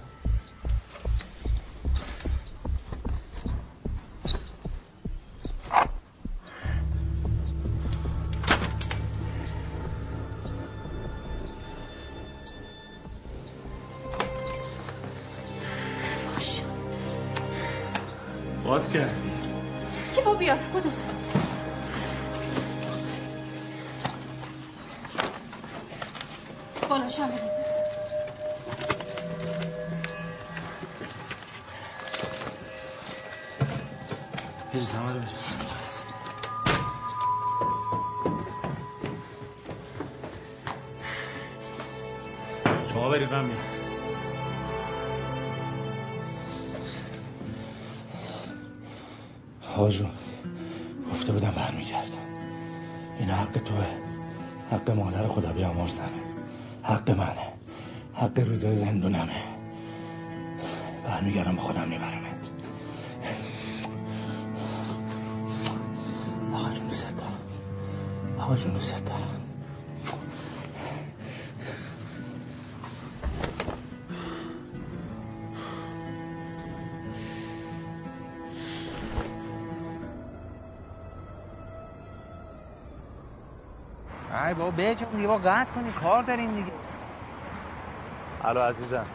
باز کرد کیفو بیار بدو بالاشم بریم برمیگردم خودم میبرمت. آقا جون دوست دارم. آقا جون دوست دارم. ای بابا بجون دیگه با قطع کنی کار داریم دیگه. الو عزیزم.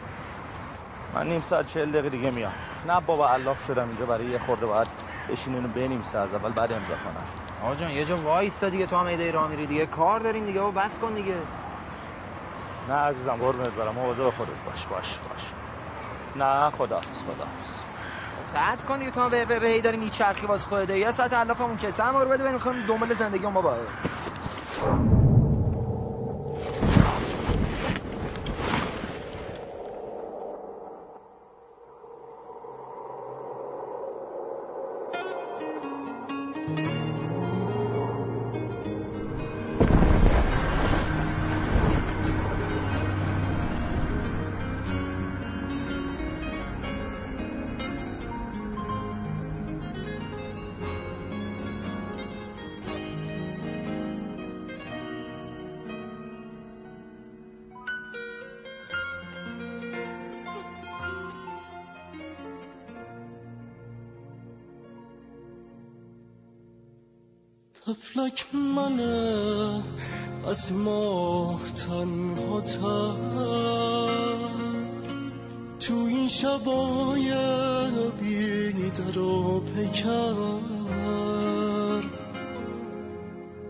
من نیم ساعت چهل دقیقه دیگه میام. نه بابا الاف شدم اینجا برای یه خورده باید بشین اینو بنویسه از اول بعد امضا کنم. آقا جان یه جا وایستا دیگه تو هم ایده راه میری دیگه. کار داریم دیگه بابا بس کن دیگه. نه عزیزم قربونت برم. مواظب خودت باش باش باش. نه خدا خدا قطع کن دیگه تو هم به به هی داری میچرخی واسه خودت. یه ساعت علافمون کسه هم رو بده بریم دنبال زندگی ما با تفلک منه از ماه تنها تو این شبای بیدر و پکر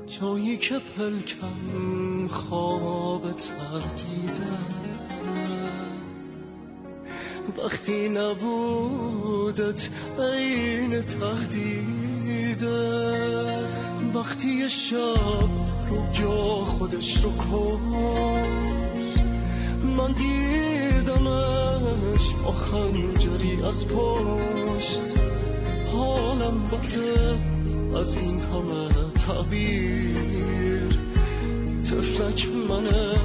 جایی که پلکم خواب تردیده وقتی نبودت عین تهدیده. وقتی شب رو جا خودش رو کش. من دیدمش با خنجری از پشت. حالم بده از این همه تعبیر. تفلک منه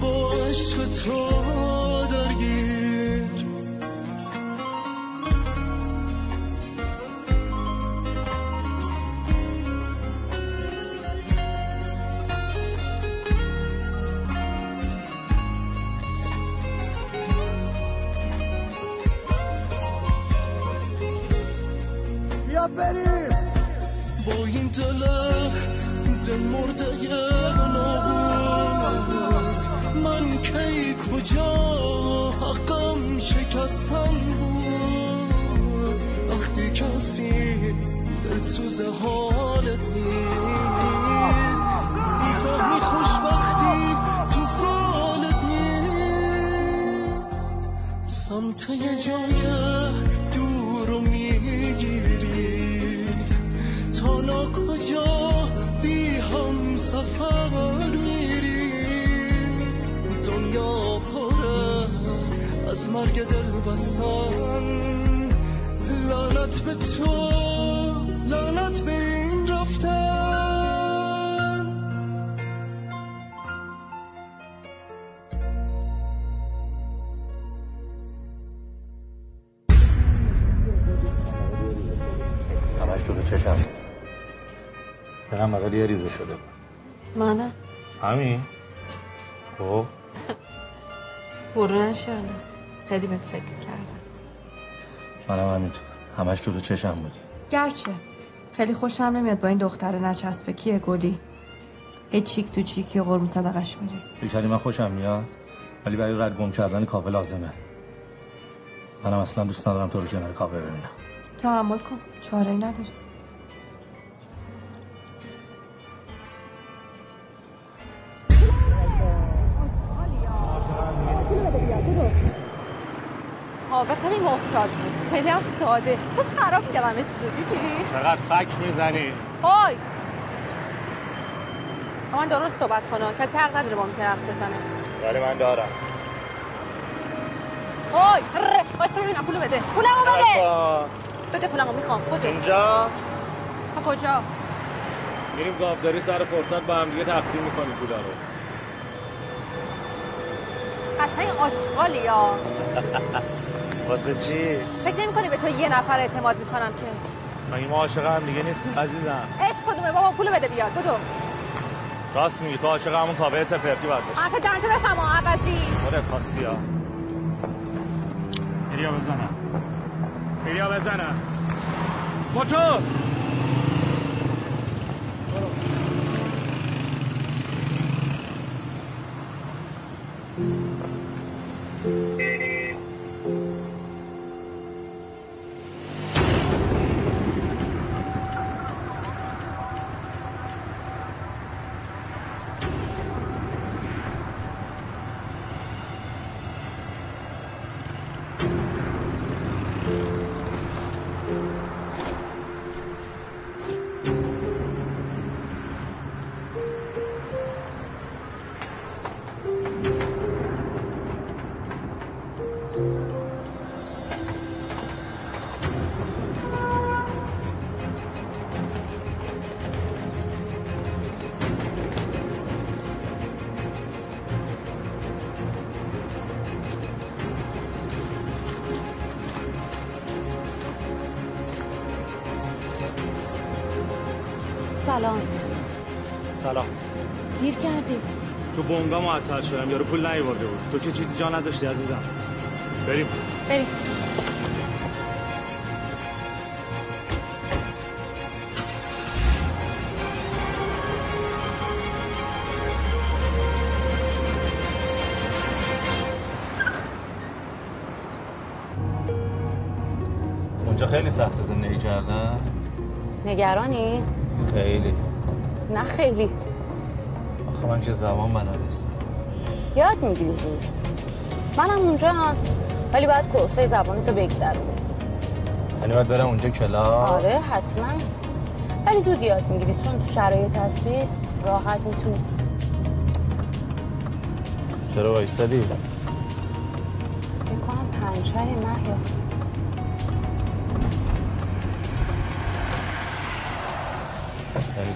با عشق تو. برای یه ریزه شده. بود منم همین. خب. برو نشاله خیلی بهت فکر کردم منم همینطور. همش تو چشم بودی. گرچه. خیلی خوشم نمیاد با این دختر نچسبکیه گلی؟ هیچ چیک تو چیکی و قربون صدقش میری. بیچاری من خوشم میاد ولی برای رد گم کردن کافه لازمه. منم اصلا دوست ندارم تو رو کنار کافه ببینم. تحمل کن. چاره ای نداری محتاط بود. خیلی هم ساده. خوش خراب کردم یه چیزو دیدی؟ چقدر فک می‌زنی؟ با من درست صحبت کنه کسی حق نداره با من طرف بزنه. ولی من دارم. ره! واسه ببینم پولو بده. پولمو بده! بده پولمو می‌خوام. کجا؟ اینجا. ها کجا؟ میریم گاوداری سر فرصت با هم دیگه تقسیم می‌کنیم پولا رو. قشنگ آشغالی یا واسه چی؟ فکر نمی کنی به تو یه نفر اعتماد می‌کنم که؟ مگه ما عاشق هم دیگه نیستیم عزیزم. عشق کدومه؟ بابا پولو بده بیاد بدو. راست میگی تو عاشق همون کاوه سپرتی باید باشی. حرف دنتو بفهم عوضی مورد خاصی ها. بریا بزنم بریا بزنم موتور! سلام. سلام. دیر کردی. تو بونگا معطل شدم یارو پول نیورده بود. تو که چیزی جا نذاشتی عزیزم. بریم. بریم. اونجا خیلی سخت زندگی کردن. نگرانی؟ خیلی. نه خیلی. آخه من که زبان بلد نیستم. یاد می‌گیری زود. منم اونجا هم. ولی باید کورسای زبانتو بگذرونی. یعنی باید برم اونجا کلاس؟ آره حتما. ولی زود یاد می‌گیری چون تو شرایط هستی راحت می‌تونی. چرا وایستادی؟ فکر کنم پنچری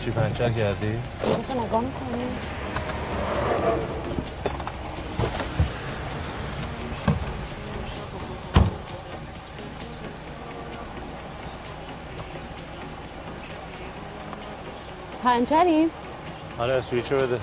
چی پنچر کردی؟ تو نگاه می‌کنی؟ پنچری؟ آره سویچو بده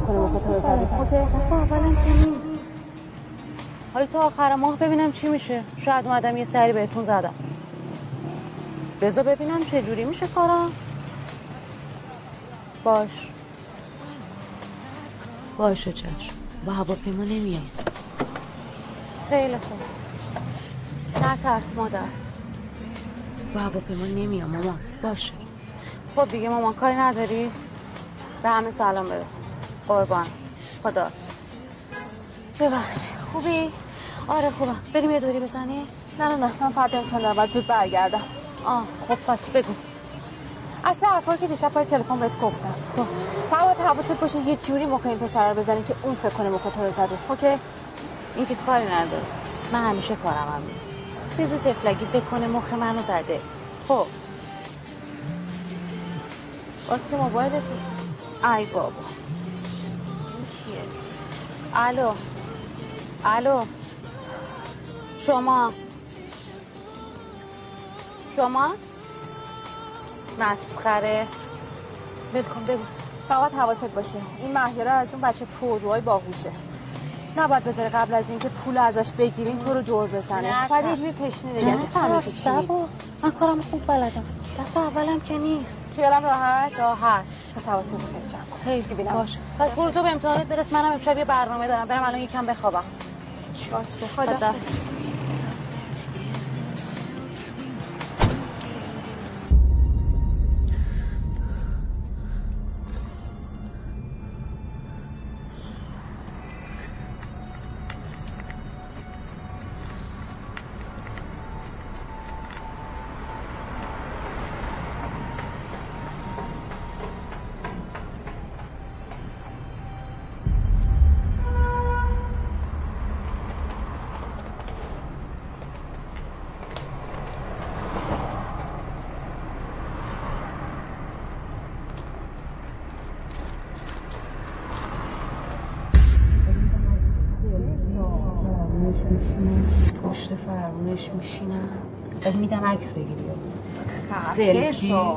فکر مخاطب رو زدی. اوکی اولم که نیست حالا تا آخر ماه ببینم چی میشه. شاید اومدم یه سری بهتون زدم. بذار ببینم چه جوری میشه کارا. باش. باشه چشم. با هواپیما نمیاد خیلی خوب. نه ترس مادر. با هواپیما نمیام مامان. باشه. خب دیگه مامان کاری نداری؟ به همه سلام برسون قربان. خدا. ببخشید. خوبی؟ آره خوبم. بریم یه دوری بزنی؟ نه نه نه. من فردا امتحان دارم باید زود برگردم. آه خب پس بگو. اصلا حرفا که دیشب پای تلفن بهت گفتم. خب فقط حواست باشه یه جوری مخ این پسر رو بزنی که اون فکر کنه مخ تو رو زده. اوکی؟ این که کاری نداره. من همیشه کارم هم بیزو تفلگی فکر کنه مخ منو زده. خب. باز که موبایلته ای بابا؟ الو الو شما شما مسخره ول کن بگو فقط حواست باشه این مهیاره از اون بچه پرروهای باهوشه نباید بذاره قبل از اینکه پول ازش بگیرین تو رو دور بزنه. بعد یه جوری تشنه نگه. من کارم خوب بلدم. دفعه اولم که نیست. خیالم راحت؟ راحت. پس حواست رو خیلی جمع کن خیلی. باش. پس برو تو به امتحانت برس. منم امشب یه برنامه دارم. برم الان یکم بخوابم. باشه؟ خدا سلفی. شو.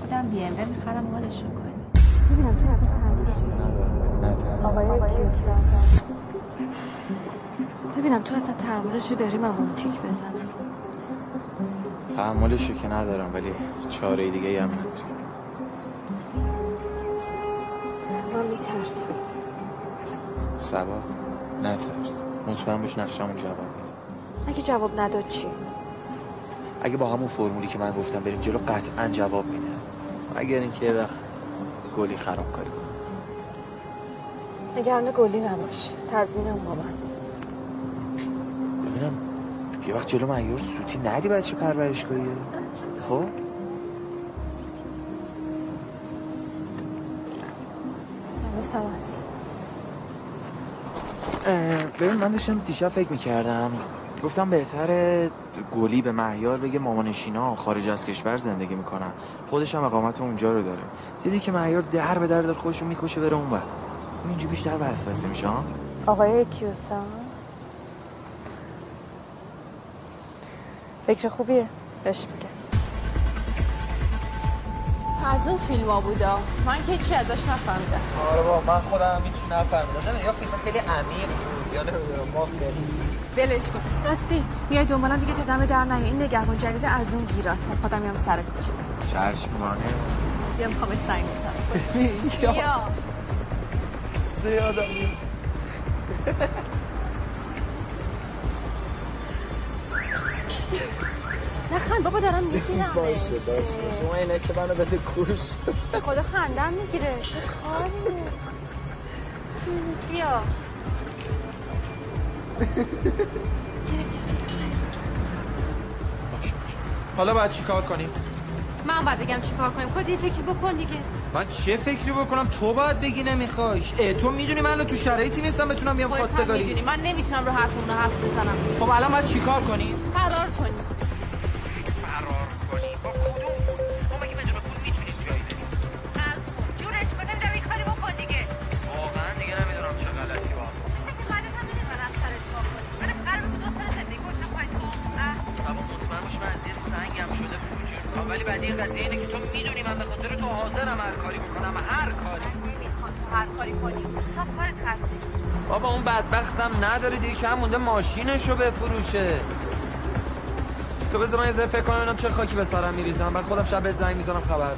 خودم بی ام می‌خرم کنی ببینم تو آقای ببینم تو اصلا تحملشو داری من اون تیک بزنم. تحملشو که ندارم ولی چاره دیگه هم ندارم. من میترسم. سبا نترس. مطمئن باش نقشمون جواب میده اگه جواب نداد چی؟ اگه با همون فرمولی که من گفتم بریم جلو قطعا جواب میده. اگر اینکه یه وقت گلی خراب کاری کنه نگران گلی نباش تضمینم با من. ببینم یه وقت جلو معیار سوتی ندی بچه پرورشگاهیه خب؟ حواسم هست. اه، ببین من داشتم دیشب فکر می‌کردم گفتم بهتره گلی به مهیار بگه مامانشینا خارج از کشور زندگی می‌کنن. خودش هم اقامت اونجا رو داره. دیدی که مهیار در به در داره خودشو می‌کشه بره اون بر اینجا بیشتر وسوسه میشه آقای کیوسان. فکر خوبیه؟ بهش میگم. از اون فیلم ها بودا. من که چی ازش نفهمیدم. آره با من خودم هیچ نفهمیدم. نمی‌دونم یا فیلم خیلی عمیق بود. یا نمی‌دونم ما خیلی ولش کن. راستی میای دنبالم دیگه تدمه در نیا این نگهبان جدید از اون گیراست. من خودم میام سر کوچه چشمانه. بیا می‌خوام استنگ بزنم یا بیا. زیادم نخند بابا دارم می‌گیرم باشه باشه شما اینه که منو بده کوش. خدا خندم می‌گیره. بیا. حالا باید چیکار کنیم؟ من باید بگم چی کار کنیم. خودت یه فکری بکن دیگه. من چه فکری بکنم؟ تو باید بگی نمیخوایش. اه تو می‌دونی من تو شرایطی نیستم بتونم بیام هم خواستگاری. می‌دونی. من نمی‌تونم رو حرفمون حرف بزنم. خب الان باید چیکار کنیم؟ فرار کنیم. قضیه اینه که تو می‌دونی من به خاطر تو حاضرم هر کاری بکنم هر کاری هر کاری کنی بابا اون بدبختم نداره دیگه کم مونده ماشینشو بفروشه که بذار من یه فکر کنم چه خاکی به سرم میریزم بعد خودم شب به زنگ می‌زنم خبر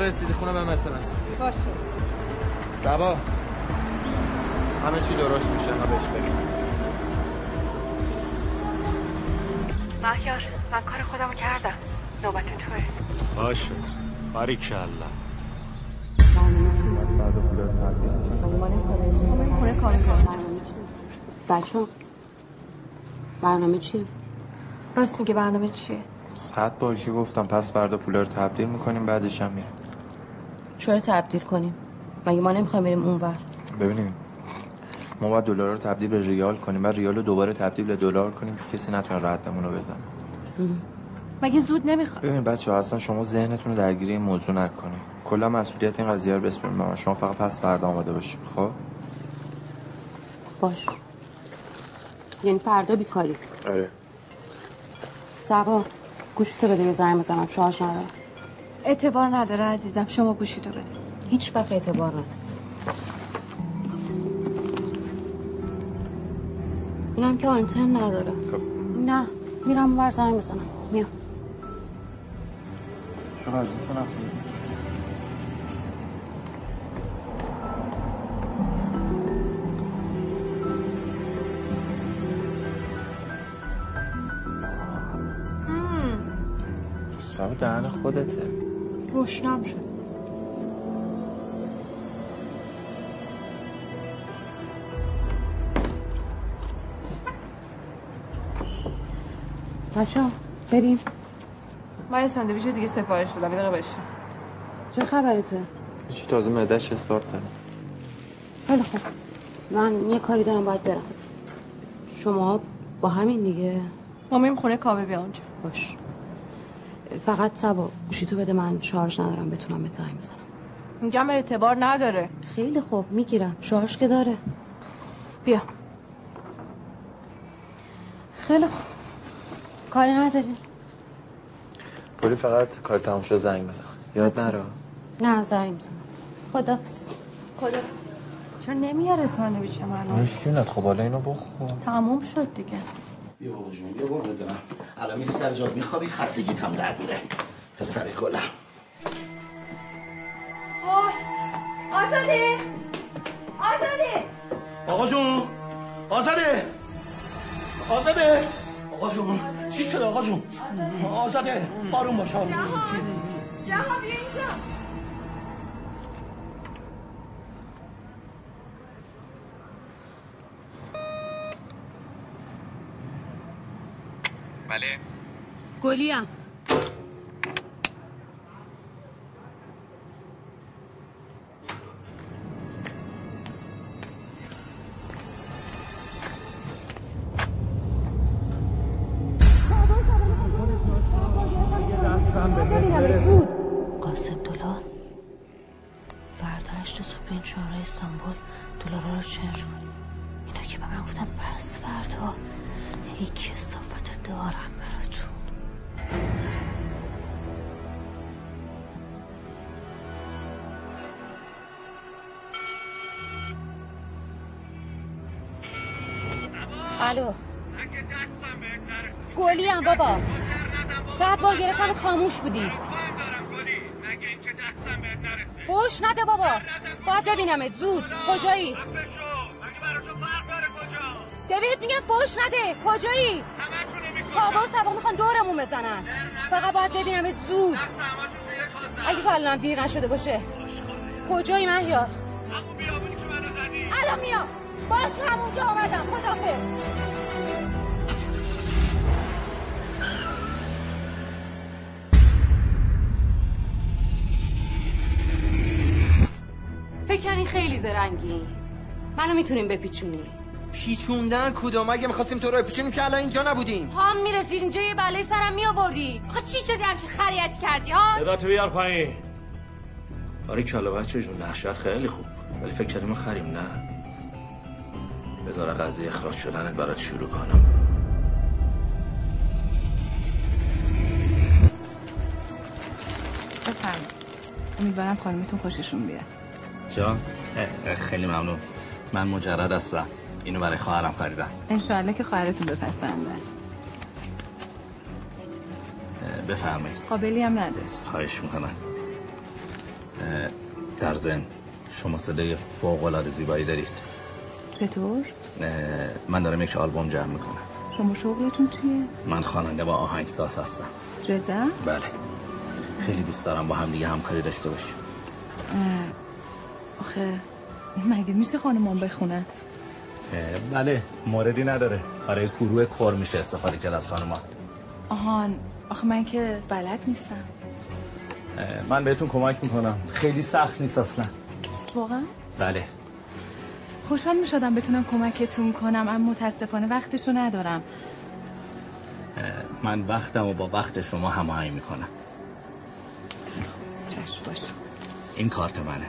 رسیدی خونه اس ام اس باشه سبا همه چی درست میشه ما بهش بگم مهیار من کار خودمو کردم نوبت توه. باشه. کار بچه برنامه چیه؟ راست میگه برنامه چیه؟ صد بار که گفتم پس فردا پولا رو تبدیل می‌کنیم بعدش هم میریم. چرا تبدیل کنیم؟ مگه ما نمی‌خوایم بریم اونور ببینید ما باید دلار رو تبدیل به ریال کنیم بعد ریال رو دوباره تبدیل به دلار کنیم که کسی نتونه ردمون رو بزنه. مگه زود نمی‌خواد ببین بچه اصلا شما ذهنتون رو درگیری این موضوع نکنید کلا مسئولیت این قضیه رو بسپریم به من شما فقط پس فردا آماده باشید خب؟ باش. یعنی فردا بیکاری. آره. سبا گوشتو بده یه زنگ بزنم. شارژ ندارم. اعتبار نداره عزیزم. شما گوشیتو بده. هیچ وقت اعتبار نداره. اینم که آنتن نداره. نه میرم اونور زنگ بزنم. میام سبا دهن خودته. روشنم شد. بچه بریم. من یه ساندویچ دیگه سفارش دادم. یه دقیقه چه خبرته؟ چی تازه معدش استارت زد. خیلی خوب. من یه کاری دارم باید برم. شما با همین دیگه؟ ما میریم خونه کاوه بیا اونجا. باش. فقط سبا گوشیتو بده من شارژ ندارم بتونم به زنگ بزنم. میگم اعتبار نداره. خیلی خوب می‌گیرم. شارژ که داره. بیا. خیلی خوب. کاری نداری گلی فقط کار تموم شده زنگ بزن. یاد نره نه زنگ بزن. خدافز کجا چون نمیاره ساندویچ منو نوش جونت خب حالا اینو بخور تموم شد دیگه. بیا بابا جون بیا بابا بدونم الان میری سر جات میخوابی؟ خستگیت هم در میره. پسر گلم. آزاده! آزاده! آقا جون آزاده! آزاده! آقا جون. چی شده آقا جون؟ آزاده آروم. باش جهان بیا اینجا. بله. گلیم. الو. گلیم بابا. صد بار گرفتمت خاموش بودی. فوش نده بابا. باید ببینمت. زود. کجایی؟ دوید میگم فوش نده. کجایی؟ کابا سبا می‌خوان دورمون بزنن. فقط باید ببینمت. زود. اگه تا الانم دیر نشده باشه. کجایی مهیار؟ الان میام. باش همونجا آمدم خدافظ. فکر خیلی زرنگی. منو می‌تونیم بپیچونی. پیچوندن کدوم اگه می‌خواستیم تو رو بپیچونیم که الان اینجا نبودیم. هم می‌رسید اینجا یه بله سرم میآوردید. آخه چی شدی همچی خریتی کردی ها؟ صدا تو بیار پایین. آره کلا بچه جون نقشت خیلی خوب. ولی فکر کردیم خریم نه؟ بذار قضیه اخراج شدنت برات شروع کنم. بفرمایید. امیدوارم خانمتون خوششون بیاد. جان اه، اه، خیلی ممنون. من مجرد هستم. اینو برای خواهرم خریدم. انشاءالله که خواهرتون بپسنده. اه، بفرمایید. قابلی هم نداشت. خواهش می‌کنم. در ضمن شما صدای فوق العاده زیبایی دارید. چطور؟ من دارم یک آلبوم جمع می‌کنم شما شغلتون چیه؟ من خواننده و آهنگساز هستم جدا؟ بله خیلی دوست دارم با هم دیگه همکاری داشته باشیم آخه مگه میشه خانمان بخونن؟ اه، بله موردی نداره برای گروه کور میشه استفاده کرد از خانمان آهان آخه من که بلد نیستم من بهتون کمک می‌کنم خیلی سخت نیست اصلا واقعا؟ بله خوشحال می‌شدم بتونم کمکتون کنم اما متاسفانه وقتشو ندارم. من وقتم و با وقت شما هماهنگ می‌کنم. چشم باش. این کارت منه.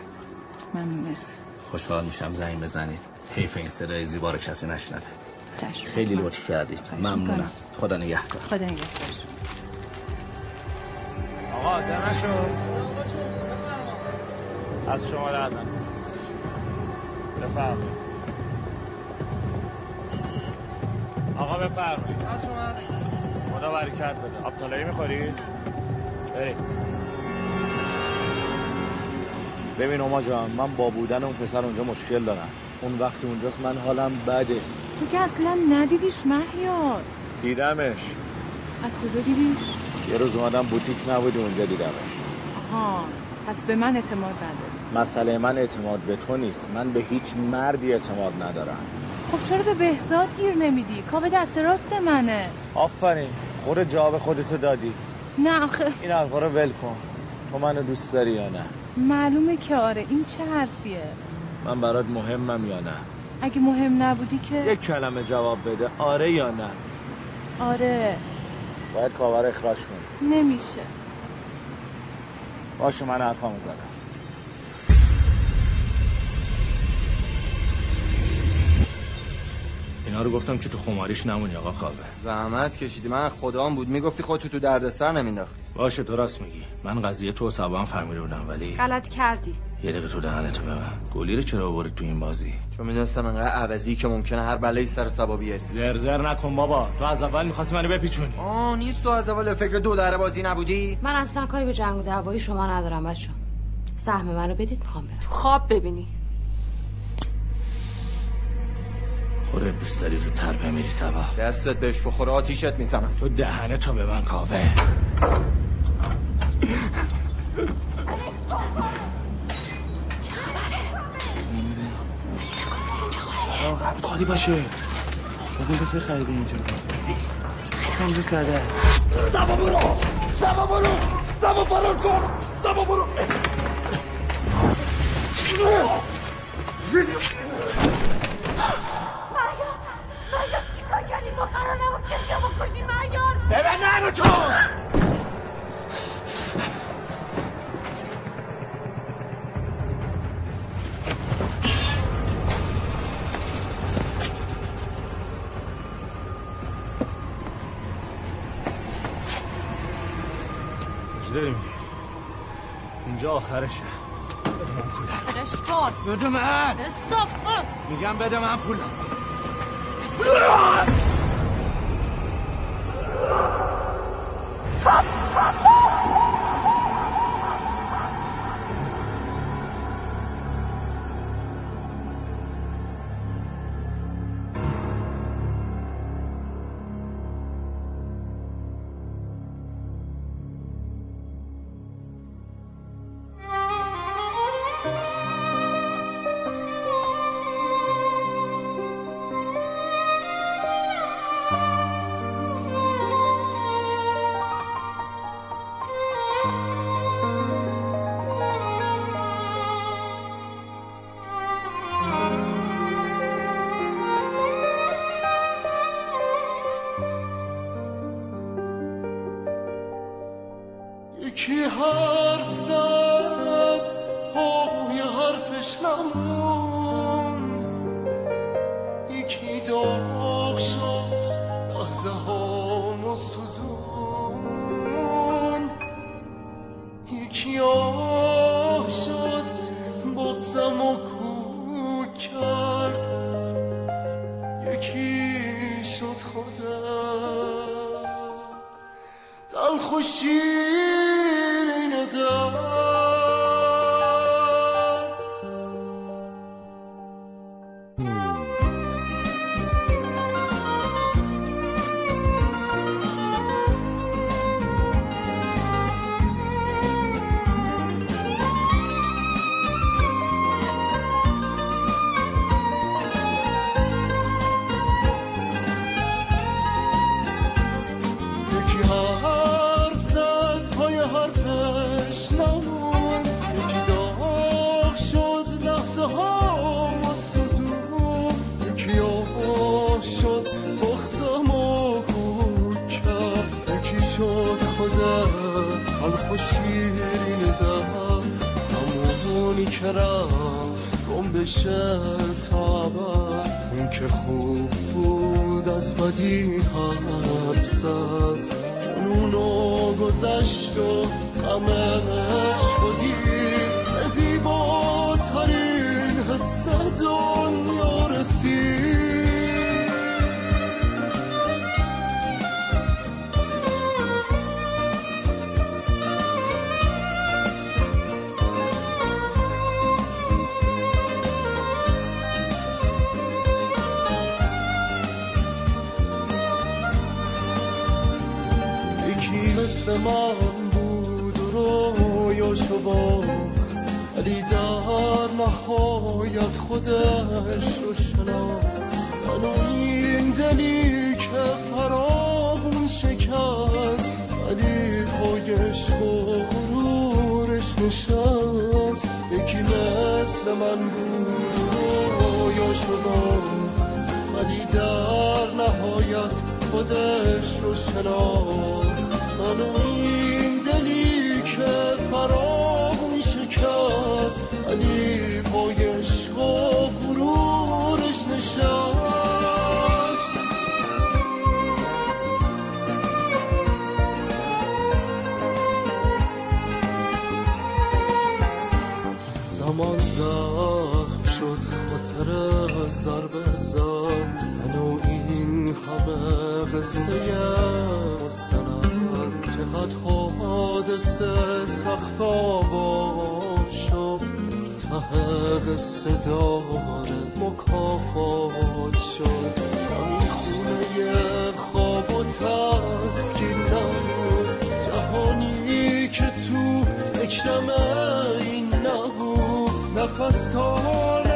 من مرسی. خوشحال میشم زنگ بزنید. حیف این صدای زیبا رو کسی نشنوه. خیلی لطف کردید ممنونم. خدا نگهدار. خدا نگهدار. آقا نشد از شما درد بفرمایید. آقا بفرمایید. از شما خدا برکت بده. آب طلایی می‌خوری؟ بریم ببین اوما جان من با بودن اون پسر اونجا مشکل دارم. اون وقتی اونجاست من حالم بده. تو که اصلا ندیدیش مهیار. دیدمش. از کجا دیدیش؟ یه روز اومدم بوتیک نبودی اونجا دیدمش. آها پس به من اعتماد نداری. مسئله من اعتماد به تو نیست. من به هیچ مردی اعتماد ندارم. خب چرا به بهزاد گیر نمیدی؟ کاوه دست راست منه. آفرین. خود جواب خودتو دادی. نه آخه. این حرفا رو ول کن. تو منو دوست داری یا نه؟ معلومه که آره این چه حرفیه؟ من برات مهمم یا نه؟ اگه مهم نبودی که؟ یک کلمه جواب بده. آره یا نه؟ آره. باید کاور اخراج کنی نمیشه. باشه من حرفمو زدم. اینا رو گفتم که تو خماریش نمونی آقا خوابه زحمت کشیدی. من خدام بود. می‌گفتی خودتو تو دردسر نمینداختی. باشه تو راست میگی. من قضیه تو و سبا هم فهمیده بودم ولی غلط کردی. یه دقیقه تو دهنتو ببن گلی رو چرا آوردی تو این بازی؟ چون می‌دونستم انقدر عوضی که ممکنه هر بلایی سر سبا بیاری. زرزر نکن بابا. تو از اول می‌خواستی منو بپیچونی. آه نیست تو از اول فکر دو در بازی نبودی؟ من اصلا کاری به جنگ و دعوایی شما ندارم بچه سهم منو بدید می‌خوام برم. خواب ببینی. خودت دوست داری زودتر بمیری سبا؟ دستت بهش بخوره آتیشت می‌زنم. تو دهنه تا به من کاوه. قبل خالی باشه. بگون کسی خریده اینجا؟ سمجه ساده. سبا برو! سبا برو! سبا فرار کن! سبا برو! ببین نرو تو! اینجا آخرشه. بده من پولم. بدش کن. بده من. کن میگم بده من پولم. که رفت گم بشه تا ابد اون که خوب بود از بدی حرف زد. جنونو گذشت و بودید به زیباترین من بود و رویاشو باخت ولی در نهایت خودش رو شناخت. من این دلی که فراغون شکست. ولی پایش و غرورش نشست. یکی مثل من بود و رویاشو باخت ولی در نهایت خودش رو شناخت. منو این دلی که فرا می شکست. علی با عشق غرورش نشست. زمان زخم شد خاطر ضرب زار. منو این همه قصه صدها حادثه سخت آبا شد ته قصه دار مکافات شد. زمین خونه خواب و تسکین نبود جهانی که تو فکرم این نبود. نفس تار